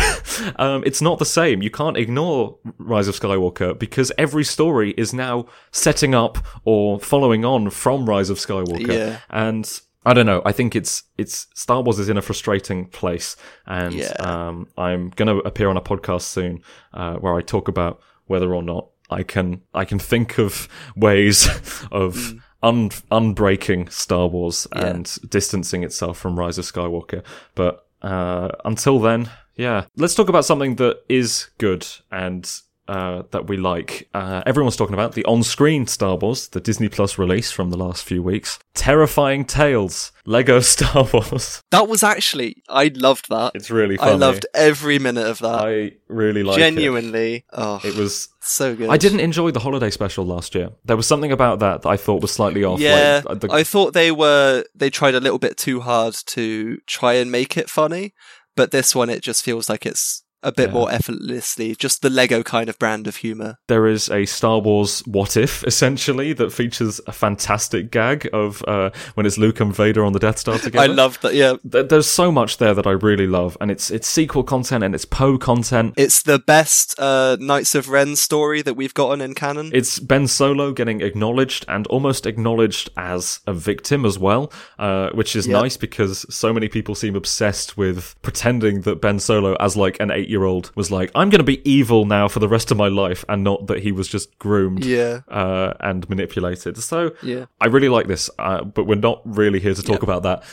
[SPEAKER 1] um, it's not the same. You can't ignore Rise of Skywalker because every story is now setting up or following on from Rise of Skywalker.
[SPEAKER 2] Yeah.
[SPEAKER 1] And I don't know. I think it's it's Star Wars is in a frustrating place, and
[SPEAKER 2] Yeah.
[SPEAKER 1] um, I'm going to appear on a podcast soon uh, where I talk about whether or not I can I can think of ways of un- unbreaking Star Wars and distancing itself from Rise of Skywalker. But uh, until then, yeah, let's talk about something that is good and uh, that we like. Uh, everyone's talking about the on-screen Star Wars, the Disney Plus release from the last few weeks. Terrifying Tales, Lego Star Wars.
[SPEAKER 2] That was actually I loved that.
[SPEAKER 1] It's really funny.
[SPEAKER 2] I loved every minute of that.
[SPEAKER 1] I really like it.
[SPEAKER 2] Genuinely. Oh,
[SPEAKER 1] It was.
[SPEAKER 2] so good.
[SPEAKER 1] I didn't enjoy the holiday special last year. There was something about that that I thought was slightly off.
[SPEAKER 2] Yeah,
[SPEAKER 1] like, the-
[SPEAKER 2] I thought they were they tried a little bit too hard to try and make it funny, but this one it just feels like it's a bit
[SPEAKER 1] Yeah.
[SPEAKER 2] more effortlessly just the Lego kind of brand of humor.
[SPEAKER 1] there is a Star Wars What If, essentially, that features a fantastic gag of uh, when it's Luke and Vader on the Death Star together.
[SPEAKER 2] I love that. Yeah,
[SPEAKER 1] There's so much there that I really love, and it's it's sequel content and it's Poe content.
[SPEAKER 2] it's the best uh, Knights of Ren story that we've gotten in canon.
[SPEAKER 1] It's Ben Solo getting acknowledged and almost acknowledged as a victim as well, uh, which is
[SPEAKER 2] Yep.
[SPEAKER 1] nice because so many people seem obsessed with pretending that Ben Solo, as like an eight-year-old, was like, "I'm going to be evil now for the rest of my life," and not that he was just groomed
[SPEAKER 2] yeah,
[SPEAKER 1] uh, and manipulated. So
[SPEAKER 2] yeah,
[SPEAKER 1] I really like this, uh, but we're not really here to talk
[SPEAKER 2] Yep.
[SPEAKER 1] about that.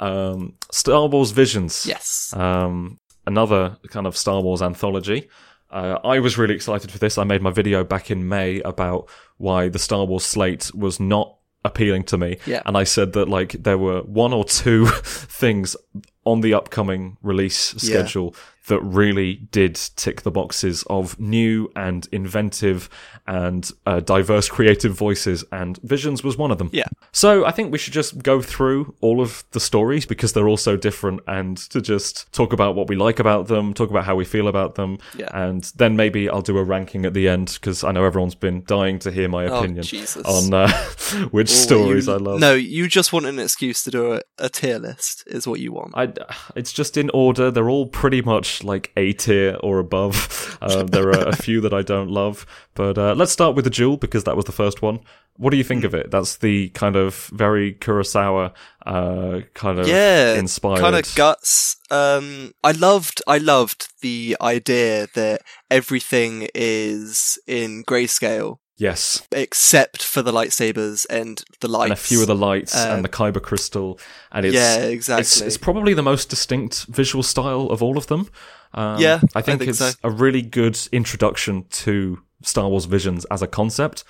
[SPEAKER 1] Um, Star Wars Visions
[SPEAKER 2] yes,
[SPEAKER 1] um, another kind of Star Wars anthology. Uh, I was really excited for this. I made my video back in May about why the Star Wars slate was not appealing to me.
[SPEAKER 2] Yeah.
[SPEAKER 1] And I said that like there were one or two things on the upcoming release
[SPEAKER 2] Yeah.
[SPEAKER 1] That really did tick the boxes of new and inventive and uh, diverse creative voices, and Visions was one of them.
[SPEAKER 2] Yeah.
[SPEAKER 1] So I think we should just go through all of the stories because they're all so different, and to just talk about what we like about them, talk about how we feel about them,
[SPEAKER 2] Yeah.
[SPEAKER 1] and then maybe I'll do a ranking at the end because I know everyone's been dying to hear my
[SPEAKER 2] Oh,
[SPEAKER 1] opinion
[SPEAKER 2] Jesus.
[SPEAKER 1] on uh, which
[SPEAKER 2] Or
[SPEAKER 1] stories
[SPEAKER 2] you-
[SPEAKER 1] I love.
[SPEAKER 2] No, you just want an excuse to do a, a tier list, is what you want.
[SPEAKER 1] I, it's just in order. They're all pretty much like A tier or above. Um, there are a few that I don't love, but uh, let's start with the Duel because that was the first one. What do you think of it? That's the kind of very Kurosawa uh, kind of
[SPEAKER 2] yeah,
[SPEAKER 1] inspired.
[SPEAKER 2] kind of guts. Um, I loved, I loved the idea that everything is in grayscale
[SPEAKER 1] yes,
[SPEAKER 2] except for the lightsabers and the lights
[SPEAKER 1] and a few of the lights
[SPEAKER 2] Uh,
[SPEAKER 1] and the kyber crystal, and it's
[SPEAKER 2] yeah, exactly.
[SPEAKER 1] it's probably the most distinct visual style of all of them. Um,
[SPEAKER 2] Yeah,
[SPEAKER 1] I
[SPEAKER 2] I
[SPEAKER 1] think,
[SPEAKER 2] think
[SPEAKER 1] it's
[SPEAKER 2] so.
[SPEAKER 1] a really good introduction to Star Wars Visions as a concept.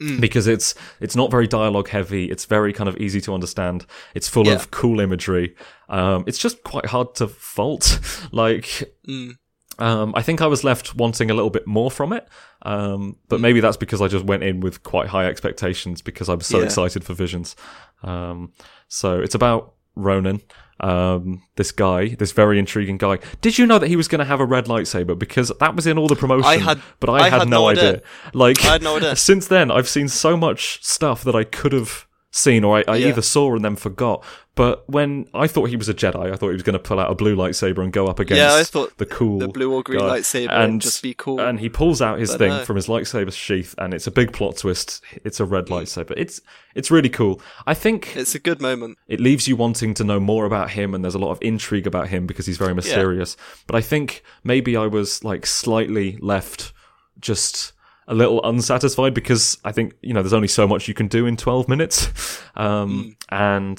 [SPEAKER 2] Mm.
[SPEAKER 1] Because it's it's not very dialogue heavy. It's very kind of easy to understand. It's full
[SPEAKER 2] Yeah.
[SPEAKER 1] of cool imagery. Um, it's just quite hard to fault. like
[SPEAKER 2] Mm.
[SPEAKER 1] Um, I think I was left wanting a little bit more from it, um, but maybe that's because I just went in with quite high expectations because I was so
[SPEAKER 2] Yeah.
[SPEAKER 1] excited for Visions. Um, so it's about Ronin, um, this guy, this very intriguing guy. Did you know that he was going to have a red lightsaber? Because that was in all the promotion,
[SPEAKER 2] I had-
[SPEAKER 1] but I,
[SPEAKER 2] I
[SPEAKER 1] had,
[SPEAKER 2] had
[SPEAKER 1] no idea.
[SPEAKER 2] idea.
[SPEAKER 1] Like
[SPEAKER 2] I had no idea.
[SPEAKER 1] since then, I've seen so much stuff that I could have seen or I, I
[SPEAKER 2] Yeah.
[SPEAKER 1] either saw and then forgot. But when I thought he was a Jedi, I thought he was going to pull out a blue lightsaber and go up against
[SPEAKER 2] Yeah, I thought
[SPEAKER 1] the cool
[SPEAKER 2] the blue or green
[SPEAKER 1] guy.
[SPEAKER 2] lightsaber and just be cool.
[SPEAKER 1] And he pulls out his
[SPEAKER 2] But
[SPEAKER 1] thing
[SPEAKER 2] no.
[SPEAKER 1] from his lightsaber sheath, and it's a big plot twist. It's a red
[SPEAKER 2] Mm.
[SPEAKER 1] lightsaber. It's it's really cool. I think
[SPEAKER 2] it's a good moment.
[SPEAKER 1] it leaves you wanting to know more about him, and there's a lot of intrigue about him because he's very mysterious. But I think maybe I was like slightly left just a little unsatisfied because I think you know there's only so much you can do in 12 minutes, um, and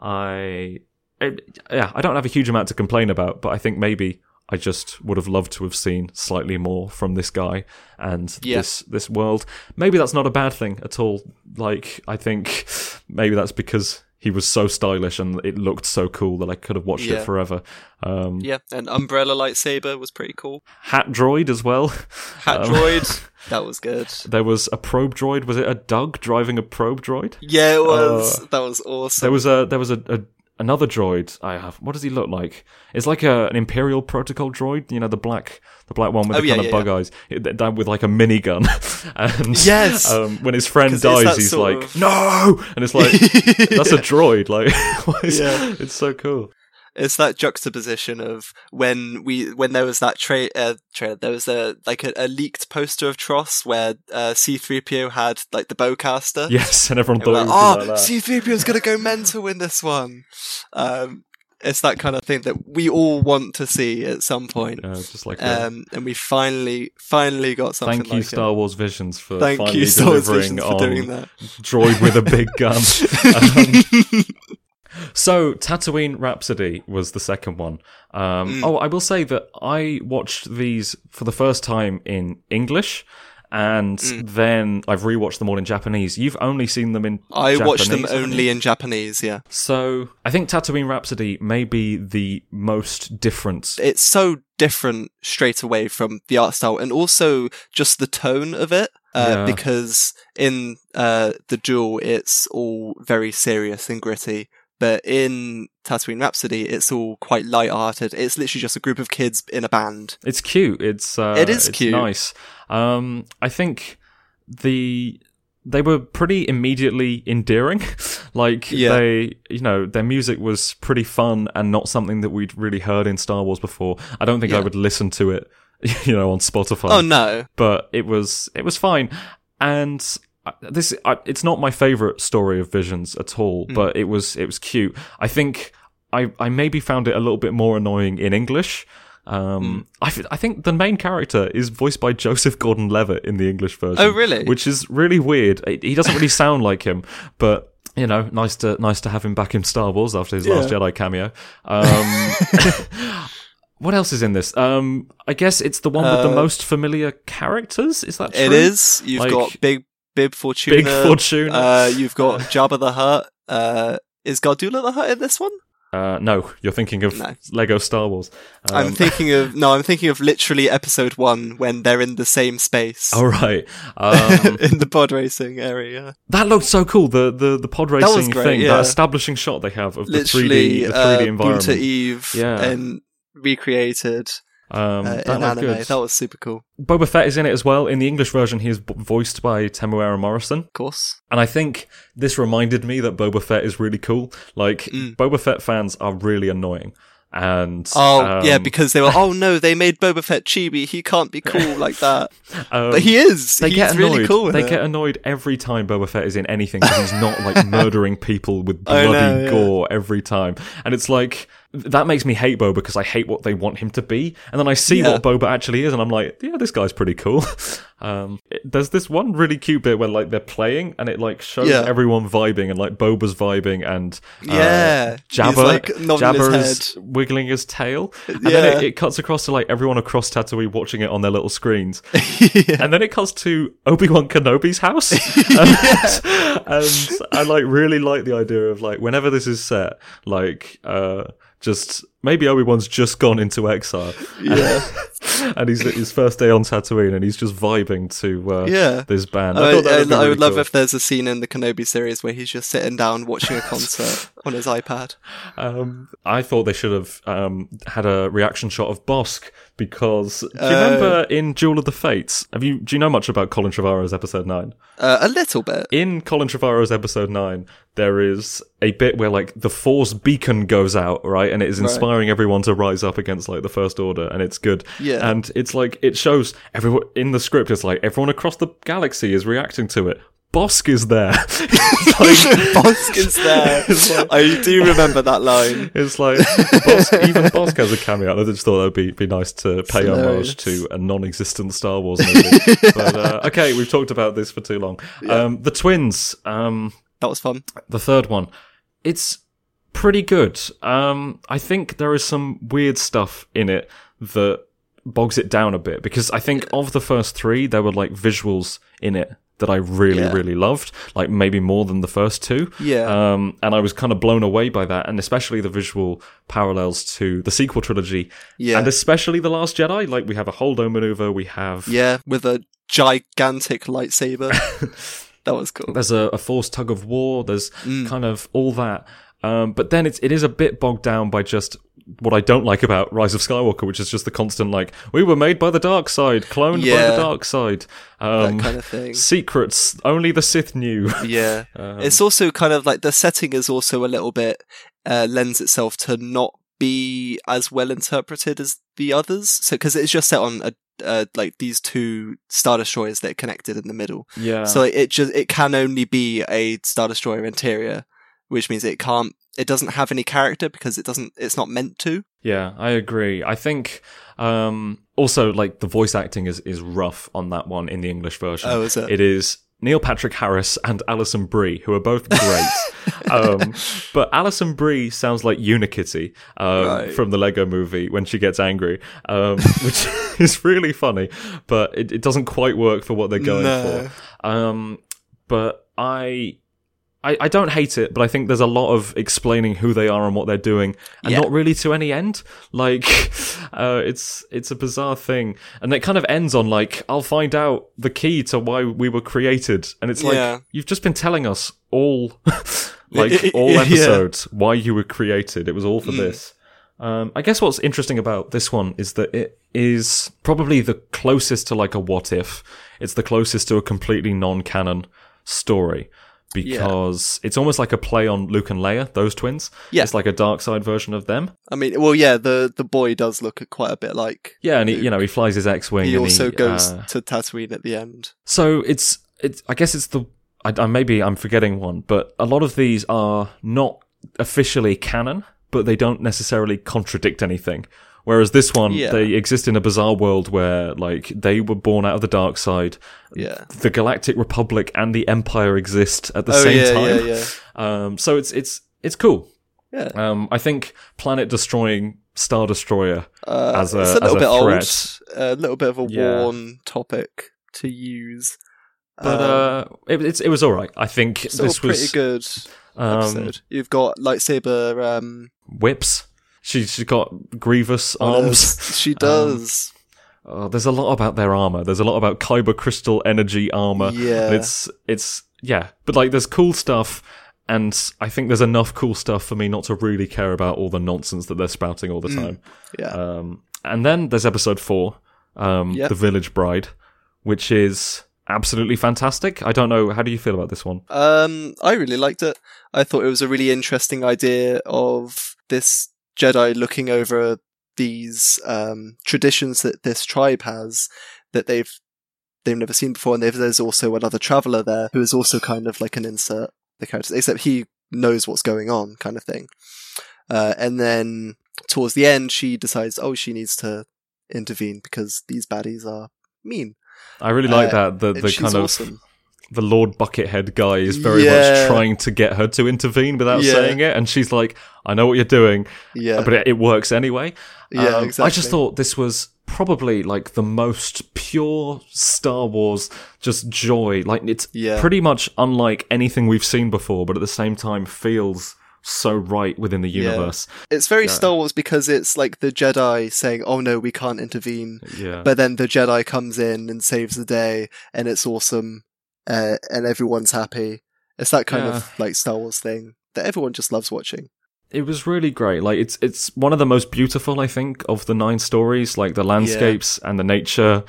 [SPEAKER 1] I it, yeah I don't have a huge amount to complain about, but I think maybe. I just would have loved to have seen slightly more from this guy and
[SPEAKER 2] Yeah.
[SPEAKER 1] this this world. Maybe that's not a bad thing at all. Like I think maybe that's because he was so stylish and it looked so cool that I could have watched
[SPEAKER 2] Yeah.
[SPEAKER 1] it forever. Um,
[SPEAKER 2] Yeah, and umbrella lightsaber was pretty cool.
[SPEAKER 1] Hat droid as well.
[SPEAKER 2] Hat
[SPEAKER 1] Um,
[SPEAKER 2] droid, that was good.
[SPEAKER 1] There was a probe droid. Was it a Doug driving a probe droid?
[SPEAKER 2] Yeah, it was.
[SPEAKER 1] Uh,
[SPEAKER 2] that was awesome.
[SPEAKER 1] There was a there was a, a another droid I have. What does he look like? It's like a, an Imperial Protocol droid. You know, the black, the black one with
[SPEAKER 2] Oh,
[SPEAKER 1] the
[SPEAKER 2] yeah,
[SPEAKER 1] kind of
[SPEAKER 2] yeah,
[SPEAKER 1] bug eyes, It- that- with like a minigun. and
[SPEAKER 2] Yes!
[SPEAKER 1] um, when his friend dies, he's like,
[SPEAKER 2] of-
[SPEAKER 1] "No!" And it's like, "That's a droid." Like,
[SPEAKER 2] Yeah.
[SPEAKER 1] it's so cool.
[SPEAKER 2] It's that juxtaposition of when we when there was that tra- uh, trailer there was a like a, a leaked poster of Tross where uh, C3PO had like the bowcaster.
[SPEAKER 1] Yes, and everyone
[SPEAKER 2] And we're
[SPEAKER 1] thought it
[SPEAKER 2] like, oh,
[SPEAKER 1] like.
[SPEAKER 2] C3PO's gonna go mental in this one. Um, it's that kind of thing that we all want to see at some point.
[SPEAKER 1] Yeah, just like
[SPEAKER 2] Um, and we finally, finally got something
[SPEAKER 1] thank you,
[SPEAKER 2] like
[SPEAKER 1] Star
[SPEAKER 2] it.
[SPEAKER 1] Wars Visions, for
[SPEAKER 2] Thank
[SPEAKER 1] finally
[SPEAKER 2] you, Star Wars Visions, for doing that.
[SPEAKER 1] droid with a big gun. Um, so, Tatooine Rhapsody was the second one. Um,
[SPEAKER 2] Mm.
[SPEAKER 1] Oh, I will say that I watched these for the first time in English, and
[SPEAKER 2] Mm.
[SPEAKER 1] then I've rewatched them all in Japanese. You've only seen them in.
[SPEAKER 2] I watched them only in Japanese. Yeah,
[SPEAKER 1] So, I think Tatooine Rhapsody may be the most different.
[SPEAKER 2] it's so different straight away from the art style, and also just the tone of it. Uh,
[SPEAKER 1] Yeah.
[SPEAKER 2] Because in uh, the duel, it's all very serious and gritty. But in Tatooine Rhapsody, it's all quite light-hearted. It's literally just a group of kids in a band.
[SPEAKER 1] It's cute. It's uh,
[SPEAKER 2] It is
[SPEAKER 1] it's
[SPEAKER 2] cute.
[SPEAKER 1] Nice. Um, I think the they were pretty immediately endearing. like
[SPEAKER 2] Yeah.
[SPEAKER 1] they, you know, their music was pretty fun and not something that we'd really heard in Star Wars before. I don't think I would listen to it, you know, on Spotify.
[SPEAKER 2] Oh no!
[SPEAKER 1] but it was it was fine and this I, it's not my favorite story of visions at all but it was it was cute i think i i maybe found it a little bit more annoying in english um, I, f- I think the main character is voiced by Joseph Gordon-Levitt in the English version.
[SPEAKER 2] Oh, really?
[SPEAKER 1] Which is really weird. He doesn't really sound like him, but you know, nice to nice to have him back in Star Wars after his Last Jedi cameo. Um, what else is in this? Um, I guess it's the one with the
[SPEAKER 2] Uh,
[SPEAKER 1] most familiar characters. Is that true?
[SPEAKER 2] It is. You've
[SPEAKER 1] Like,
[SPEAKER 2] got Big Bib Fortuna.
[SPEAKER 1] Big Fortuna.
[SPEAKER 2] Uh, you've got Jabba the Hutt. Uh, is Gardula the Hutt in this one?
[SPEAKER 1] Uh, no, you're thinking of
[SPEAKER 2] No.
[SPEAKER 1] Lego Star Wars.
[SPEAKER 2] I'm
[SPEAKER 1] Um,
[SPEAKER 2] thinking of no. I'm thinking of literally episode one when they're in the same space
[SPEAKER 1] All right. Um,
[SPEAKER 2] in the pod racing area.
[SPEAKER 1] that looked so cool. The the the pod racing
[SPEAKER 2] great,
[SPEAKER 1] thing,
[SPEAKER 2] yeah.
[SPEAKER 1] that establishing shot they have of the
[SPEAKER 2] Literally,
[SPEAKER 1] 3D the 3D
[SPEAKER 2] uh,
[SPEAKER 1] environment.
[SPEAKER 2] Eve
[SPEAKER 1] Yeah.
[SPEAKER 2] and recreated
[SPEAKER 1] Um,
[SPEAKER 2] uh,
[SPEAKER 1] that looked
[SPEAKER 2] anime.
[SPEAKER 1] good.
[SPEAKER 2] That was super cool.
[SPEAKER 1] Boba Fett is in it as well. In the English version, he is b- voiced by Temuera Morrison.
[SPEAKER 2] Of course.
[SPEAKER 1] And I think this reminded me that Boba Fett is really cool. Like,
[SPEAKER 2] Mm.
[SPEAKER 1] Boba Fett fans are really annoying. And
[SPEAKER 2] Oh yeah,
[SPEAKER 1] um,
[SPEAKER 2] because they were. Oh no, they made Boba Fett chibi. He can't be cool like that.
[SPEAKER 1] um,
[SPEAKER 2] But he is.
[SPEAKER 1] they
[SPEAKER 2] He's
[SPEAKER 1] get annoyed.
[SPEAKER 2] really cool.
[SPEAKER 1] they
[SPEAKER 2] it.
[SPEAKER 1] get annoyed every time Boba Fett is in anything because he's not like murdering people with bloody
[SPEAKER 2] know, yeah.
[SPEAKER 1] gore every time. And it's like that makes me hate Boba because I hate what they want him to be. And then I see
[SPEAKER 2] Yeah.
[SPEAKER 1] what Boba actually is, and I'm like, yeah, this guy's pretty cool. um, it- there's this one really cute bit where like they're playing and it like shows
[SPEAKER 2] Yeah.
[SPEAKER 1] everyone vibing and like Boba's vibing and uh,
[SPEAKER 2] Yeah,
[SPEAKER 1] Jabba,
[SPEAKER 2] like, nodding his
[SPEAKER 1] Jabba's wiggling his tail, and then it, it cuts across to like everyone across Tatooine watching it on their little screens,
[SPEAKER 2] yeah.
[SPEAKER 1] and then it cuts to Obi Wan Kenobi's house, and, and I like really like the idea of like whenever this is set, like uh, just maybe Obi Wan's just gone into exile,
[SPEAKER 2] Yeah.
[SPEAKER 1] and he's his first day on Tatooine, and he's just vibing to uh,
[SPEAKER 2] Yeah.
[SPEAKER 1] this band.
[SPEAKER 2] I,
[SPEAKER 1] I, thought that
[SPEAKER 2] I,
[SPEAKER 1] would
[SPEAKER 2] I
[SPEAKER 1] really
[SPEAKER 2] would love if there's a scene in the Kenobi series where he's just sitting down watching a concert on his iPad.
[SPEAKER 1] Um, I thought they should have um, had a reaction shot of Bossk because do you
[SPEAKER 2] Uh,
[SPEAKER 1] remember in Duel of the Fates? Have you do you know much about Colin Trevorrow's episode nine?
[SPEAKER 2] Uh, a little bit.
[SPEAKER 1] In Colin Trevorrow's episode nine, there is a bit where like the Force beacon goes out, right, and it is
[SPEAKER 2] Right.
[SPEAKER 1] Inspiring everyone to rise up against like the First Order, and it's good.
[SPEAKER 2] Yeah.
[SPEAKER 1] and it's like it shows everyone in the script. It's like everyone across the galaxy is reacting to it. Bossk is there. Like-
[SPEAKER 2] Bossk is there.
[SPEAKER 1] Like-
[SPEAKER 2] I do remember that line.
[SPEAKER 1] It's like Bossk, even Bossk has a cameo. I just thought that'd be be nice to pay homage to a non-existent Star Wars movie. but uh, okay, we've talked about this for too long. Um, the twins, um,
[SPEAKER 2] That was fun.
[SPEAKER 1] the third one, it's pretty good. Um, I think there is some weird stuff in it that bogs it down a bit because I think of the first three, there were like visuals in it that I really,
[SPEAKER 2] Yeah.
[SPEAKER 1] really loved, like maybe more than the first two.
[SPEAKER 2] Yeah.
[SPEAKER 1] Um, and I was kind of blown away by that, and especially the visual parallels to the sequel trilogy,
[SPEAKER 2] Yeah.
[SPEAKER 1] and especially the Last Jedi. Like we have a holdo maneuver, we have
[SPEAKER 2] yeah, with a gigantic lightsaber. that was cool.
[SPEAKER 1] there's a, a forced tug of war. There's
[SPEAKER 2] Mm.
[SPEAKER 1] kind of all that. Um, but then it's it is a bit bogged down by just what I don't like about Rise of Skywalker, which is just the constant like we were made by the dark side, cloned by the dark side, um,
[SPEAKER 2] that kind of thing.
[SPEAKER 1] secrets only the Sith knew.
[SPEAKER 2] Yeah.
[SPEAKER 1] Um,
[SPEAKER 2] it's also kind of like the setting is also a little bit uh, lends itself to not be as well interpreted as the others. So because it's just set on a uh, like these two star destroyers that are connected in the middle.
[SPEAKER 1] yeah.
[SPEAKER 2] So it just it can only be a star destroyer interior, which means it can't. It doesn't have any character because it doesn't. It's not meant to.
[SPEAKER 1] Yeah, I agree. I think um, also like the voice acting is is rough on that one in the English version.
[SPEAKER 2] Oh, is it?
[SPEAKER 1] It is Neil Patrick Harris and Alison Brie, who are both great. um, but Alison Brie sounds like Unikitty um,
[SPEAKER 2] Right.
[SPEAKER 1] from the Lego Movie when she gets angry, um, which is really funny, but it, it doesn't quite work for what they're going
[SPEAKER 2] No.
[SPEAKER 1] for. Um, but I. I, I don't hate it, but I think there's a lot of explaining who they are and what they're doing, and
[SPEAKER 2] Yeah.
[SPEAKER 1] not really to any end. Like, uh, it's it's a bizarre thing, and it kind of ends on like, "I'll find out the key to why we were created," and it's like
[SPEAKER 2] Yeah.
[SPEAKER 1] you've just been telling us all, like all episodes, why you were created. It was all for this. Um, I guess what's interesting about this one is that it is probably the closest to like a what if. It's the closest to a completely non-canon story because it's almost like a play on Luke and Leia, those twins.
[SPEAKER 2] Yeah.
[SPEAKER 1] It's like a dark side version of them.
[SPEAKER 2] I mean, well, yeah, the the boy does look quite a bit like.
[SPEAKER 1] Yeah, and he, you know he flies his X-wing.
[SPEAKER 2] He
[SPEAKER 1] and
[SPEAKER 2] also goes
[SPEAKER 1] uh,
[SPEAKER 2] to Tatooine at the end.
[SPEAKER 1] So it's it's. I guess it's the. I, I maybe I'm forgetting one, but a lot of these are not officially canon, but they don't necessarily contradict anything. Whereas this one,
[SPEAKER 2] Yeah.
[SPEAKER 1] they exist in a bizarre world where, like, they were born out of the dark side.
[SPEAKER 2] Yeah.
[SPEAKER 1] The Galactic Republic and the Empire exist at the
[SPEAKER 2] oh
[SPEAKER 1] same
[SPEAKER 2] yeah,
[SPEAKER 1] time.
[SPEAKER 2] yeah, yeah,
[SPEAKER 1] Um, so it's it's it's cool.
[SPEAKER 2] yeah.
[SPEAKER 1] Um, I think planet destroying Star Destroyer
[SPEAKER 2] Uh,
[SPEAKER 1] as a-
[SPEAKER 2] it's a little bit old, a little bit of a worn topic to use.
[SPEAKER 1] But
[SPEAKER 2] Um,
[SPEAKER 1] uh, it, it's, it was all right. I think this
[SPEAKER 2] was pretty good
[SPEAKER 1] um,
[SPEAKER 2] episode. You've got lightsaber um,
[SPEAKER 1] whips. She she's got grievous arms.
[SPEAKER 2] She does.
[SPEAKER 1] Oh, there's a lot about their armor. There's a lot about kyber crystal energy armor.
[SPEAKER 2] Yeah.
[SPEAKER 1] And it's it's yeah, but like there's cool stuff, and I think there's enough cool stuff for me not to really care about all the nonsense that they're spouting all the time.
[SPEAKER 2] yeah.
[SPEAKER 1] Um, and then there's episode four, um,
[SPEAKER 2] Yep.
[SPEAKER 1] the Village Bride, which is absolutely fantastic. I don't know how do you feel about this one?
[SPEAKER 2] Um, I really liked it. I thought it was a really interesting idea of this Jedi looking over these um, traditions that this tribe has that they've they've never seen before, and they've, there's also another traveler there who is also kind of like an insert the characters, except he knows what's going on, kind of thing. Uh, and then towards the end, she decides, oh, she needs to intervene because these baddies are mean.
[SPEAKER 1] I really like
[SPEAKER 2] Uh,
[SPEAKER 1] that the the kind of
[SPEAKER 2] awesome.
[SPEAKER 1] The Lord Buckethead guy is very
[SPEAKER 2] Yeah.
[SPEAKER 1] much trying to get her to intervene without
[SPEAKER 2] Yeah.
[SPEAKER 1] saying it, and she's like, "I know what you're doing,"
[SPEAKER 2] Yeah,
[SPEAKER 1] but it, it works anyway.
[SPEAKER 2] yeah,
[SPEAKER 1] Um,
[SPEAKER 2] exactly.
[SPEAKER 1] I just thought this was probably like the most pure Star Wars, just joy. Like it's
[SPEAKER 2] Yeah.
[SPEAKER 1] pretty much unlike anything we've seen before, but at the same time feels so right within the
[SPEAKER 2] Yeah.
[SPEAKER 1] universe.
[SPEAKER 2] It's very Star Wars because it's like the Jedi saying, "Oh no, we can't intervene,"
[SPEAKER 1] Yeah,
[SPEAKER 2] but then the Jedi comes in and saves the day, and it's awesome, uh, and everyone's happy. It's that kind
[SPEAKER 1] Yeah.
[SPEAKER 2] of like Star Wars thing that everyone just loves watching.
[SPEAKER 1] it was really great. Like it's it's one of the most beautiful, I think, of the nine stories. Like the landscapes and the nature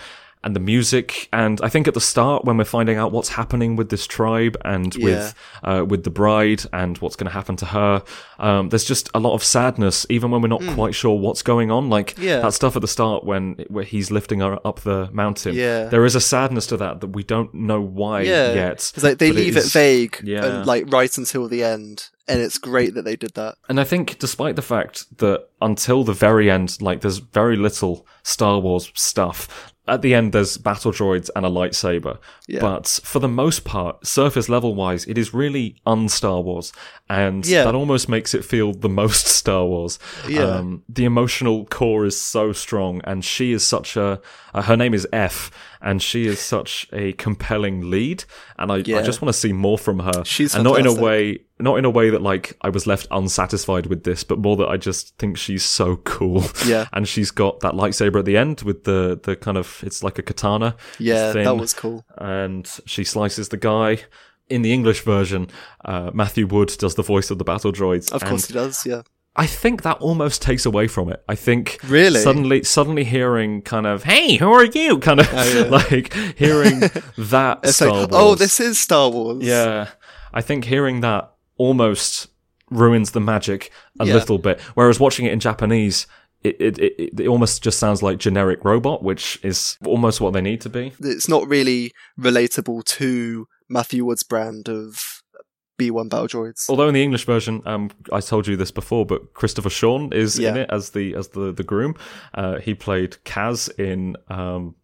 [SPEAKER 1] and the music. And I think at the start, when we're finding out what's happening with this tribe and with uh, with the bride and what's going to happen to her, um, there's just a lot of sadness, even when we're not quite sure what's going on. Like.
[SPEAKER 2] Yeah.
[SPEAKER 1] that stuff at the start when where he's lifting her up the mountain.
[SPEAKER 2] Yeah.
[SPEAKER 1] there is a sadness to that that we don't know why
[SPEAKER 2] Yeah,
[SPEAKER 1] yet.
[SPEAKER 2] Like they
[SPEAKER 1] it
[SPEAKER 2] leave it,
[SPEAKER 1] is-
[SPEAKER 2] vague
[SPEAKER 1] Yeah.
[SPEAKER 2] and like right until the end, and it's great that they did that.
[SPEAKER 1] And I think, despite the fact that until the very end, like there's very little Star Wars stuff. At the end, there's battle droids and a lightsaber.
[SPEAKER 2] Yeah.
[SPEAKER 1] But for the most part, surface level wise, it is really un Star Wars. And
[SPEAKER 2] Yeah.
[SPEAKER 1] that almost makes it feel the most Star Wars.
[SPEAKER 2] Yeah.
[SPEAKER 1] Um, the emotional core is so strong. And she is such a. Uh, her name is F. And she is such a compelling lead. And I, I just want to see more from her.
[SPEAKER 2] She's
[SPEAKER 1] and not in a way not in a way that like I was left unsatisfied with this, but more that I just think she's so cool.
[SPEAKER 2] Yeah.
[SPEAKER 1] and she's got that lightsaber at the end with the the kind of it's like a katana.
[SPEAKER 2] Yeah,
[SPEAKER 1] thin,
[SPEAKER 2] that was cool.
[SPEAKER 1] And she slices the guy, in the English version, uh, Matthew Wood does the voice of the battle droids.
[SPEAKER 2] Of course he does. Yeah.
[SPEAKER 1] I think that almost takes away from it. I think
[SPEAKER 2] Really?
[SPEAKER 1] suddenly suddenly hearing kind of "Hey, who are you?" kind of
[SPEAKER 2] Oh, yeah.
[SPEAKER 1] like hearing that
[SPEAKER 2] It's
[SPEAKER 1] Star
[SPEAKER 2] like, oh,
[SPEAKER 1] Wars.
[SPEAKER 2] oh, this is Star Wars.
[SPEAKER 1] Yeah, I think hearing that almost ruins the magic a
[SPEAKER 2] Yeah.
[SPEAKER 1] little bit. Whereas watching it in Japanese, it, it, it, it almost just sounds like generic robot, which is almost what they need to be.
[SPEAKER 2] It's not really relatable to Matthew Wood's brand of B1 battle droids.
[SPEAKER 1] Although in the English version, um, I told you this before, but Christopher Sean is in it as the as the the groom. Uh, he played Kaz in um,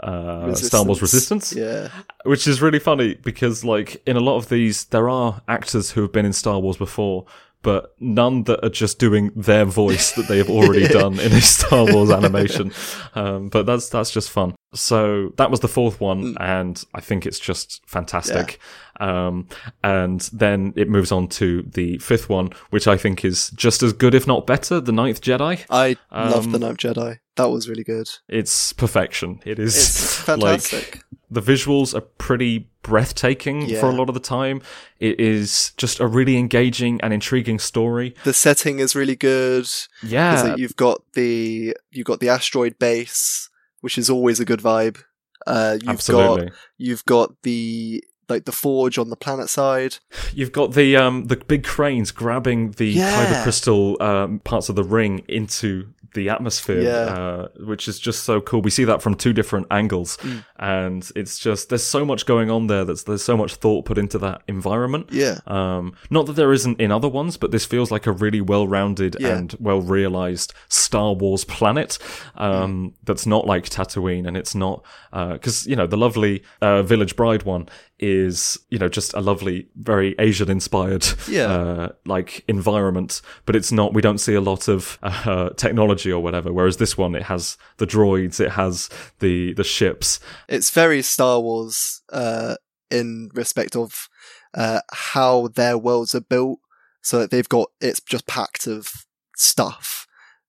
[SPEAKER 1] uh, Star Wars Resistance,
[SPEAKER 2] Yeah.
[SPEAKER 1] which is really funny because like in a lot of these, there are actors who have been in Star Wars before. But none that are just doing their voice that they have already done in a Star Wars animation. Um, but that's that's just fun. So that was the fourth one, and I think it's just fantastic. Um, and then it moves on to the fifth one, which I think is just as good, if not better, the Ninth Jedi.
[SPEAKER 2] I love
[SPEAKER 1] Um,
[SPEAKER 2] The Ninth Jedi. That was really good.
[SPEAKER 1] It's perfection. It is
[SPEAKER 2] It's
[SPEAKER 1] like
[SPEAKER 2] fantastic.
[SPEAKER 1] the visuals are pretty breathtaking for a lot of the time. It is just a really engaging and intriguing story.
[SPEAKER 2] the setting is really good.
[SPEAKER 1] Yeah,
[SPEAKER 2] you've got the you've got the asteroid base, which is always a good vibe. Uh, you've
[SPEAKER 1] absolutely.
[SPEAKER 2] got you've got the like the forge on the planet side.
[SPEAKER 1] You've got the um the big cranes grabbing the
[SPEAKER 2] Yeah.
[SPEAKER 1] kyber crystal um, parts of the ring into the atmosphere,
[SPEAKER 2] Yeah.
[SPEAKER 1] uh, which is just so cool. We see that from two different angles,
[SPEAKER 2] Mm.
[SPEAKER 1] and it's just there's so much going on there. That's there's so much thought put into that environment.
[SPEAKER 2] Yeah,
[SPEAKER 1] Um, not that there isn't in other ones, but this feels like a really well-rounded
[SPEAKER 2] Yeah.
[SPEAKER 1] and well-realized Star Wars planet. Um, that's not like Tatooine, and it's not because you know the lovely uh, Village Bride one is you know just a lovely, very Asian-inspired
[SPEAKER 2] Yeah.
[SPEAKER 1] uh, like environment, but it's not. We don't see a lot of uh, technology or whatever. Whereas this one, it has the droids, it has the the ships.
[SPEAKER 2] it's very Star Wars uh, in respect of uh, how their worlds are built, so that they've got it's just packed of stuff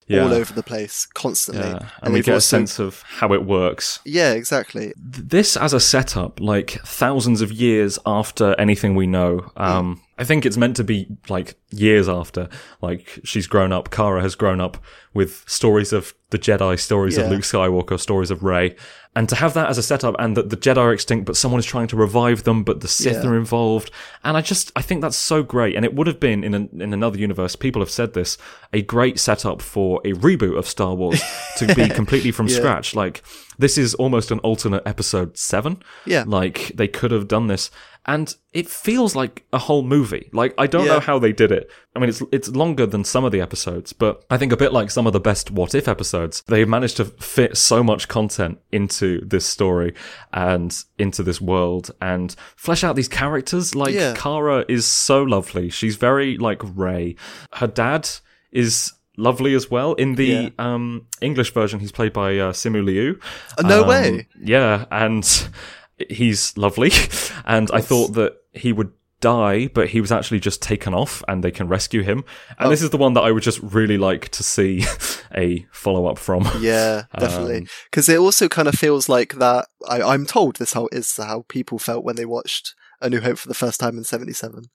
[SPEAKER 1] Yeah.
[SPEAKER 2] all over the place constantly.
[SPEAKER 1] Yeah, and,
[SPEAKER 2] And
[SPEAKER 1] we get a sense of how it works.
[SPEAKER 2] Yeah, exactly.
[SPEAKER 1] this as a setup, like thousands of years after anything we know, um, I think it's meant to be like years after, like she's grown up, Kara has grown up with stories of the Jedi, stories of Luke Skywalker, stories of Rey, and to have that as a setup, and that the Jedi are extinct, but someone is trying to revive them, but the Sith
[SPEAKER 2] Yeah.
[SPEAKER 1] are involved, and I just I think that's so great, and it would have been in an, in another universe. People have said this, a great setup for a reboot of Star Wars to be completely from
[SPEAKER 2] Yeah.
[SPEAKER 1] scratch. Like this is almost an alternate episode seven.
[SPEAKER 2] Yeah.
[SPEAKER 1] Like they could have done this. And it feels like a whole movie. Like I don't know how they did it. I mean, it's it's longer than some of the episodes, but I think a bit like some of the best What If episodes, they've managed to fit so much content into this story and into this world and flesh out these characters. Like
[SPEAKER 2] Yeah.
[SPEAKER 1] Kara is so lovely. She's very like Rey. Her dad is lovely as well. In the
[SPEAKER 2] Yeah.
[SPEAKER 1] um, English version, he's played by uh, Simu Liu.
[SPEAKER 2] Uh, no
[SPEAKER 1] Um,
[SPEAKER 2] way.
[SPEAKER 1] Yeah, and he's lovely. And I thought that he would die, but he was actually just taken off and they can rescue him. And
[SPEAKER 2] Oh.
[SPEAKER 1] this is the one that I would just really like to see a follow up from.
[SPEAKER 2] Yeah, definitely.
[SPEAKER 1] Um,
[SPEAKER 2] Because it also kind of feels like that. I, I'm told this how is how people felt when they watched A New Hope for the first time in '77.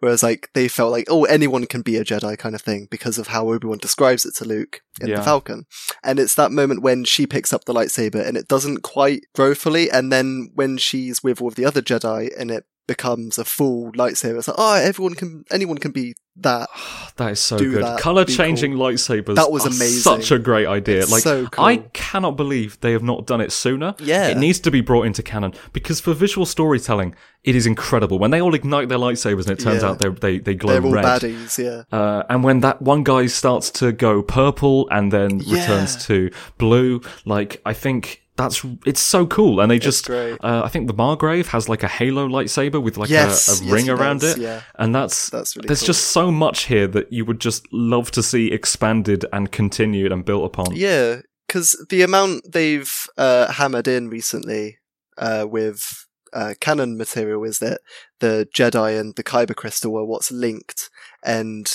[SPEAKER 2] Whereas, like, they felt like, oh, anyone can be a Jedi kind of thing because of how Obi Wan describes it to Luke in
[SPEAKER 1] Yeah.
[SPEAKER 2] the Falcon. And it's that moment when she picks up the lightsaber and it doesn't quite grow fully, and then when she's with all of the other Jedi and it becomes a full lightsaber, it's like, oh, everyone can, anyone can be that.
[SPEAKER 1] That is so good.
[SPEAKER 2] that,
[SPEAKER 1] Color changing lightsabers.
[SPEAKER 2] That was amazing.
[SPEAKER 1] Such a great idea.
[SPEAKER 2] It's
[SPEAKER 1] like
[SPEAKER 2] so cool.
[SPEAKER 1] I cannot believe they have not done it sooner.
[SPEAKER 2] Yeah.
[SPEAKER 1] It needs to be brought into canon because for visual storytelling, it is incredible. When they all ignite their lightsabers and it turns
[SPEAKER 2] Yeah.
[SPEAKER 1] out they they they glow
[SPEAKER 2] They're all
[SPEAKER 1] red.
[SPEAKER 2] baddies, yeah.
[SPEAKER 1] Uh, and when that one guy starts to go purple and then
[SPEAKER 2] Yeah.
[SPEAKER 1] returns to blue, like I think that's it's so cool. And they just, uh, I think the Margrave has like a halo lightsaber with like
[SPEAKER 2] Yes,
[SPEAKER 1] a, a
[SPEAKER 2] yes,
[SPEAKER 1] ring
[SPEAKER 2] it
[SPEAKER 1] around
[SPEAKER 2] does,
[SPEAKER 1] it,
[SPEAKER 2] yeah.
[SPEAKER 1] and that's
[SPEAKER 2] That's really
[SPEAKER 1] there's
[SPEAKER 2] cool.
[SPEAKER 1] just so much here that you would just love to see expanded and continued and built upon.
[SPEAKER 2] Yeah, because the amount they've uh, hammered in recently uh, with uh, canon material is that the Jedi and the Kyber crystal are what's linked, and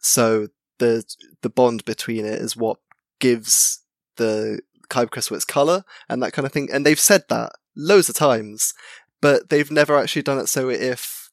[SPEAKER 2] so the the bond between it is what gives the Kyber crystal color and that kind of thing. And they've said that loads of times, but they've never actually done it so if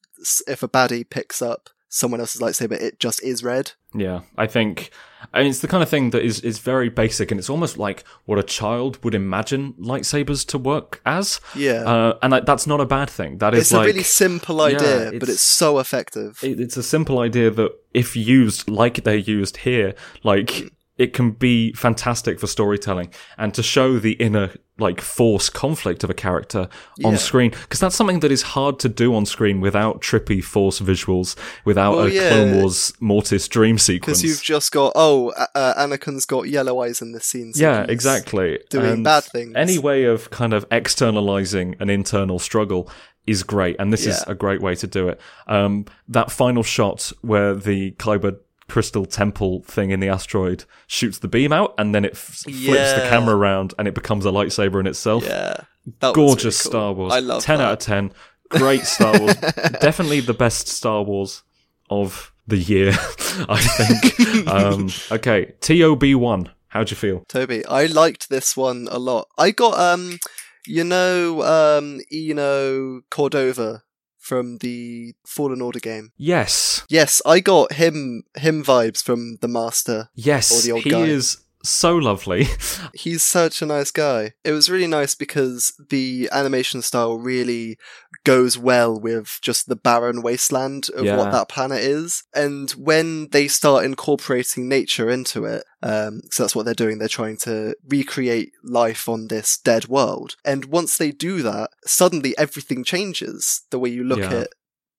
[SPEAKER 2] if a baddie picks up someone else's lightsaber, it just is red.
[SPEAKER 1] Yeah, I think I mean, it's the kind of thing that is, is very basic, and it's almost like what a child would imagine lightsabers to work as.
[SPEAKER 2] Yeah,
[SPEAKER 1] uh, and that, that's not a bad thing. That is
[SPEAKER 2] it's
[SPEAKER 1] like,
[SPEAKER 2] a really simple idea,
[SPEAKER 1] yeah,
[SPEAKER 2] but it's so effective.
[SPEAKER 1] It, it's a simple idea that, if used like they're used here, like it can be fantastic for storytelling and to show the inner like force conflict of a character on
[SPEAKER 2] Yeah.
[SPEAKER 1] screen because that's something that is hard to do on screen without trippy force visuals without
[SPEAKER 2] Well,
[SPEAKER 1] a
[SPEAKER 2] yeah.
[SPEAKER 1] Clone Wars Mortis dream sequence.
[SPEAKER 2] Because you've just got oh, uh, Anakin's got yellow eyes in this scene.
[SPEAKER 1] yeah, exactly.
[SPEAKER 2] Doing
[SPEAKER 1] And
[SPEAKER 2] bad things.
[SPEAKER 1] Any way of kind of externalizing an internal struggle is great, and this is a great way to do it. Um, that final shot where the Kyber crystal temple thing in the asteroid shoots the beam out, and then it f- flips the camera around, and it becomes a lightsaber in itself.
[SPEAKER 2] Yeah, that
[SPEAKER 1] Gorgeous
[SPEAKER 2] really cool.
[SPEAKER 1] Star Wars.
[SPEAKER 2] I love
[SPEAKER 1] ten
[SPEAKER 2] that.
[SPEAKER 1] out of ten. Great Star Wars. Definitely the best Star Wars of the year, I think. um, okay, TOB one. How'd you feel?
[SPEAKER 2] Toby, I liked this one a lot. I got um, you know um, Eno Cordova from the Fallen Order game.
[SPEAKER 1] Yes,
[SPEAKER 2] Yes, I got him him vibes from the Master.
[SPEAKER 1] Yes,
[SPEAKER 2] Or the old
[SPEAKER 1] he
[SPEAKER 2] guy.
[SPEAKER 1] is so lovely.
[SPEAKER 2] He's such a nice guy. It was really nice because the animation style really goes well with just the barren wasteland of
[SPEAKER 1] Yeah.
[SPEAKER 2] what that planet is. And when they start incorporating nature into it, um, so that's what they're doing. They're trying to recreate life on this dead world. And once they do that, suddenly everything changes. The way you look
[SPEAKER 1] Yeah.
[SPEAKER 2] at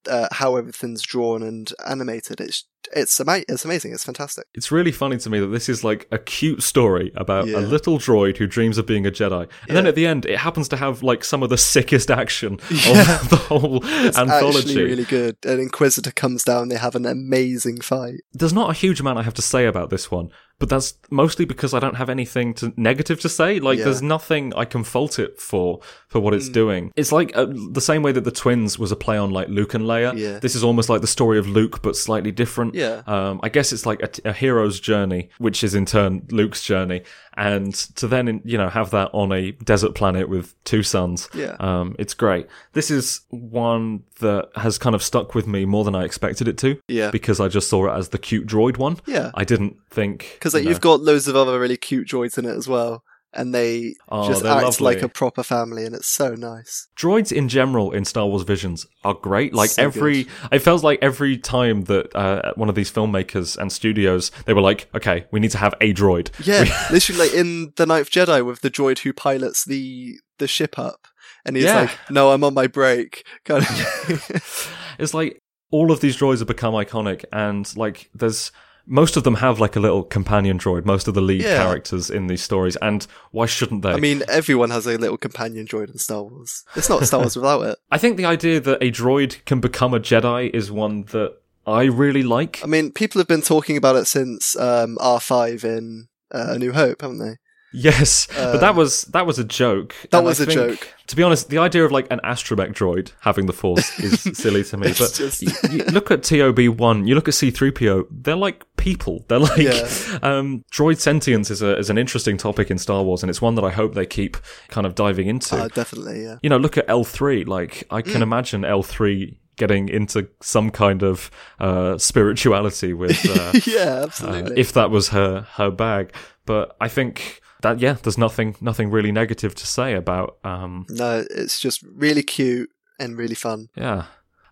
[SPEAKER 2] uh, how everything's drawn and animated. It's it's ama- it's amazing. It's fantastic.
[SPEAKER 1] It's really funny to me that this is like a cute story about
[SPEAKER 2] Yeah.
[SPEAKER 1] a little droid who dreams of being a Jedi. And then at the end, it happens to have like some of the sickest action
[SPEAKER 2] Yeah.
[SPEAKER 1] of the whole
[SPEAKER 2] It's
[SPEAKER 1] anthology.
[SPEAKER 2] actually really good. An Inquisitor comes down. They have an amazing fight.
[SPEAKER 1] There's not a huge amount I have to say about this one, but that's mostly because I don't have anything to negative to say. Like,
[SPEAKER 2] Yeah.
[SPEAKER 1] there's nothing I can fault it for for what
[SPEAKER 2] Mm.
[SPEAKER 1] it's doing. It's like uh, the same way that the twins was a play on like Luke and Leia.
[SPEAKER 2] Yeah.
[SPEAKER 1] This is almost like the story of Luke, but slightly different.
[SPEAKER 2] Yeah.
[SPEAKER 1] Um, I guess it's like a, a hero's journey, which is in turn Luke's journey, and to then you know have that on a desert planet with two suns.
[SPEAKER 2] Yeah.
[SPEAKER 1] Um, it's great. This is one that has kind of stuck with me more than I expected it to
[SPEAKER 2] Yeah.
[SPEAKER 1] because I just saw it as the cute droid one.
[SPEAKER 2] Yeah.
[SPEAKER 1] I didn't think
[SPEAKER 2] Because
[SPEAKER 1] you
[SPEAKER 2] like,
[SPEAKER 1] know,
[SPEAKER 2] you've got loads of other really cute droids in it as well. And they
[SPEAKER 1] Oh,
[SPEAKER 2] just act
[SPEAKER 1] lovely.
[SPEAKER 2] like a proper family, and it's so nice.
[SPEAKER 1] droids in general in Star Wars Visions are great. Like
[SPEAKER 2] So
[SPEAKER 1] every, it feels like every time that uh, one of these filmmakers and studios they were like, okay, we need to have a droid.
[SPEAKER 2] Yeah, literally like in the Ninth Jedi with the droid who pilots the the ship up, and he's
[SPEAKER 1] Yeah.
[SPEAKER 2] like, "No, I'm on my break." Kind of.
[SPEAKER 1] It's like all of these droids have become iconic, and like there's most of them have like a little companion droid. Most of the lead
[SPEAKER 2] Yeah.
[SPEAKER 1] characters in these stories, and why shouldn't they?
[SPEAKER 2] I mean, everyone has a little companion droid in Star Wars. It's not Star Wars without it.
[SPEAKER 1] I think the idea that a droid can become a Jedi is one that I really like.
[SPEAKER 2] I mean, people have been talking about it since um, R5 in uh, A New Hope, haven't they?
[SPEAKER 1] Yes, but that was that was a joke.
[SPEAKER 2] Um, That
[SPEAKER 1] And
[SPEAKER 2] was a
[SPEAKER 1] think,
[SPEAKER 2] joke.
[SPEAKER 1] To be honest, the idea of like an astromech droid having the Force is silly to me. But
[SPEAKER 2] just-
[SPEAKER 1] you, you look at TOB one, you look at C three PO. They're like people. They're like
[SPEAKER 2] Yeah.
[SPEAKER 1] um, droid sentience is a is an interesting topic in Star Wars, and it's one that I hope they keep kind of diving into.
[SPEAKER 2] Uh, definitely, yeah.
[SPEAKER 1] you know, look at L three. Like I
[SPEAKER 2] Mm.
[SPEAKER 1] can imagine L three getting into some kind of uh, spirituality with. Uh,
[SPEAKER 2] yeah,
[SPEAKER 1] uh,
[SPEAKER 2] absolutely.
[SPEAKER 1] if that was her her bag. But I think that yeah, there's nothing nothing really negative to say about um
[SPEAKER 2] no, it's just really cute and really fun.
[SPEAKER 1] yeah.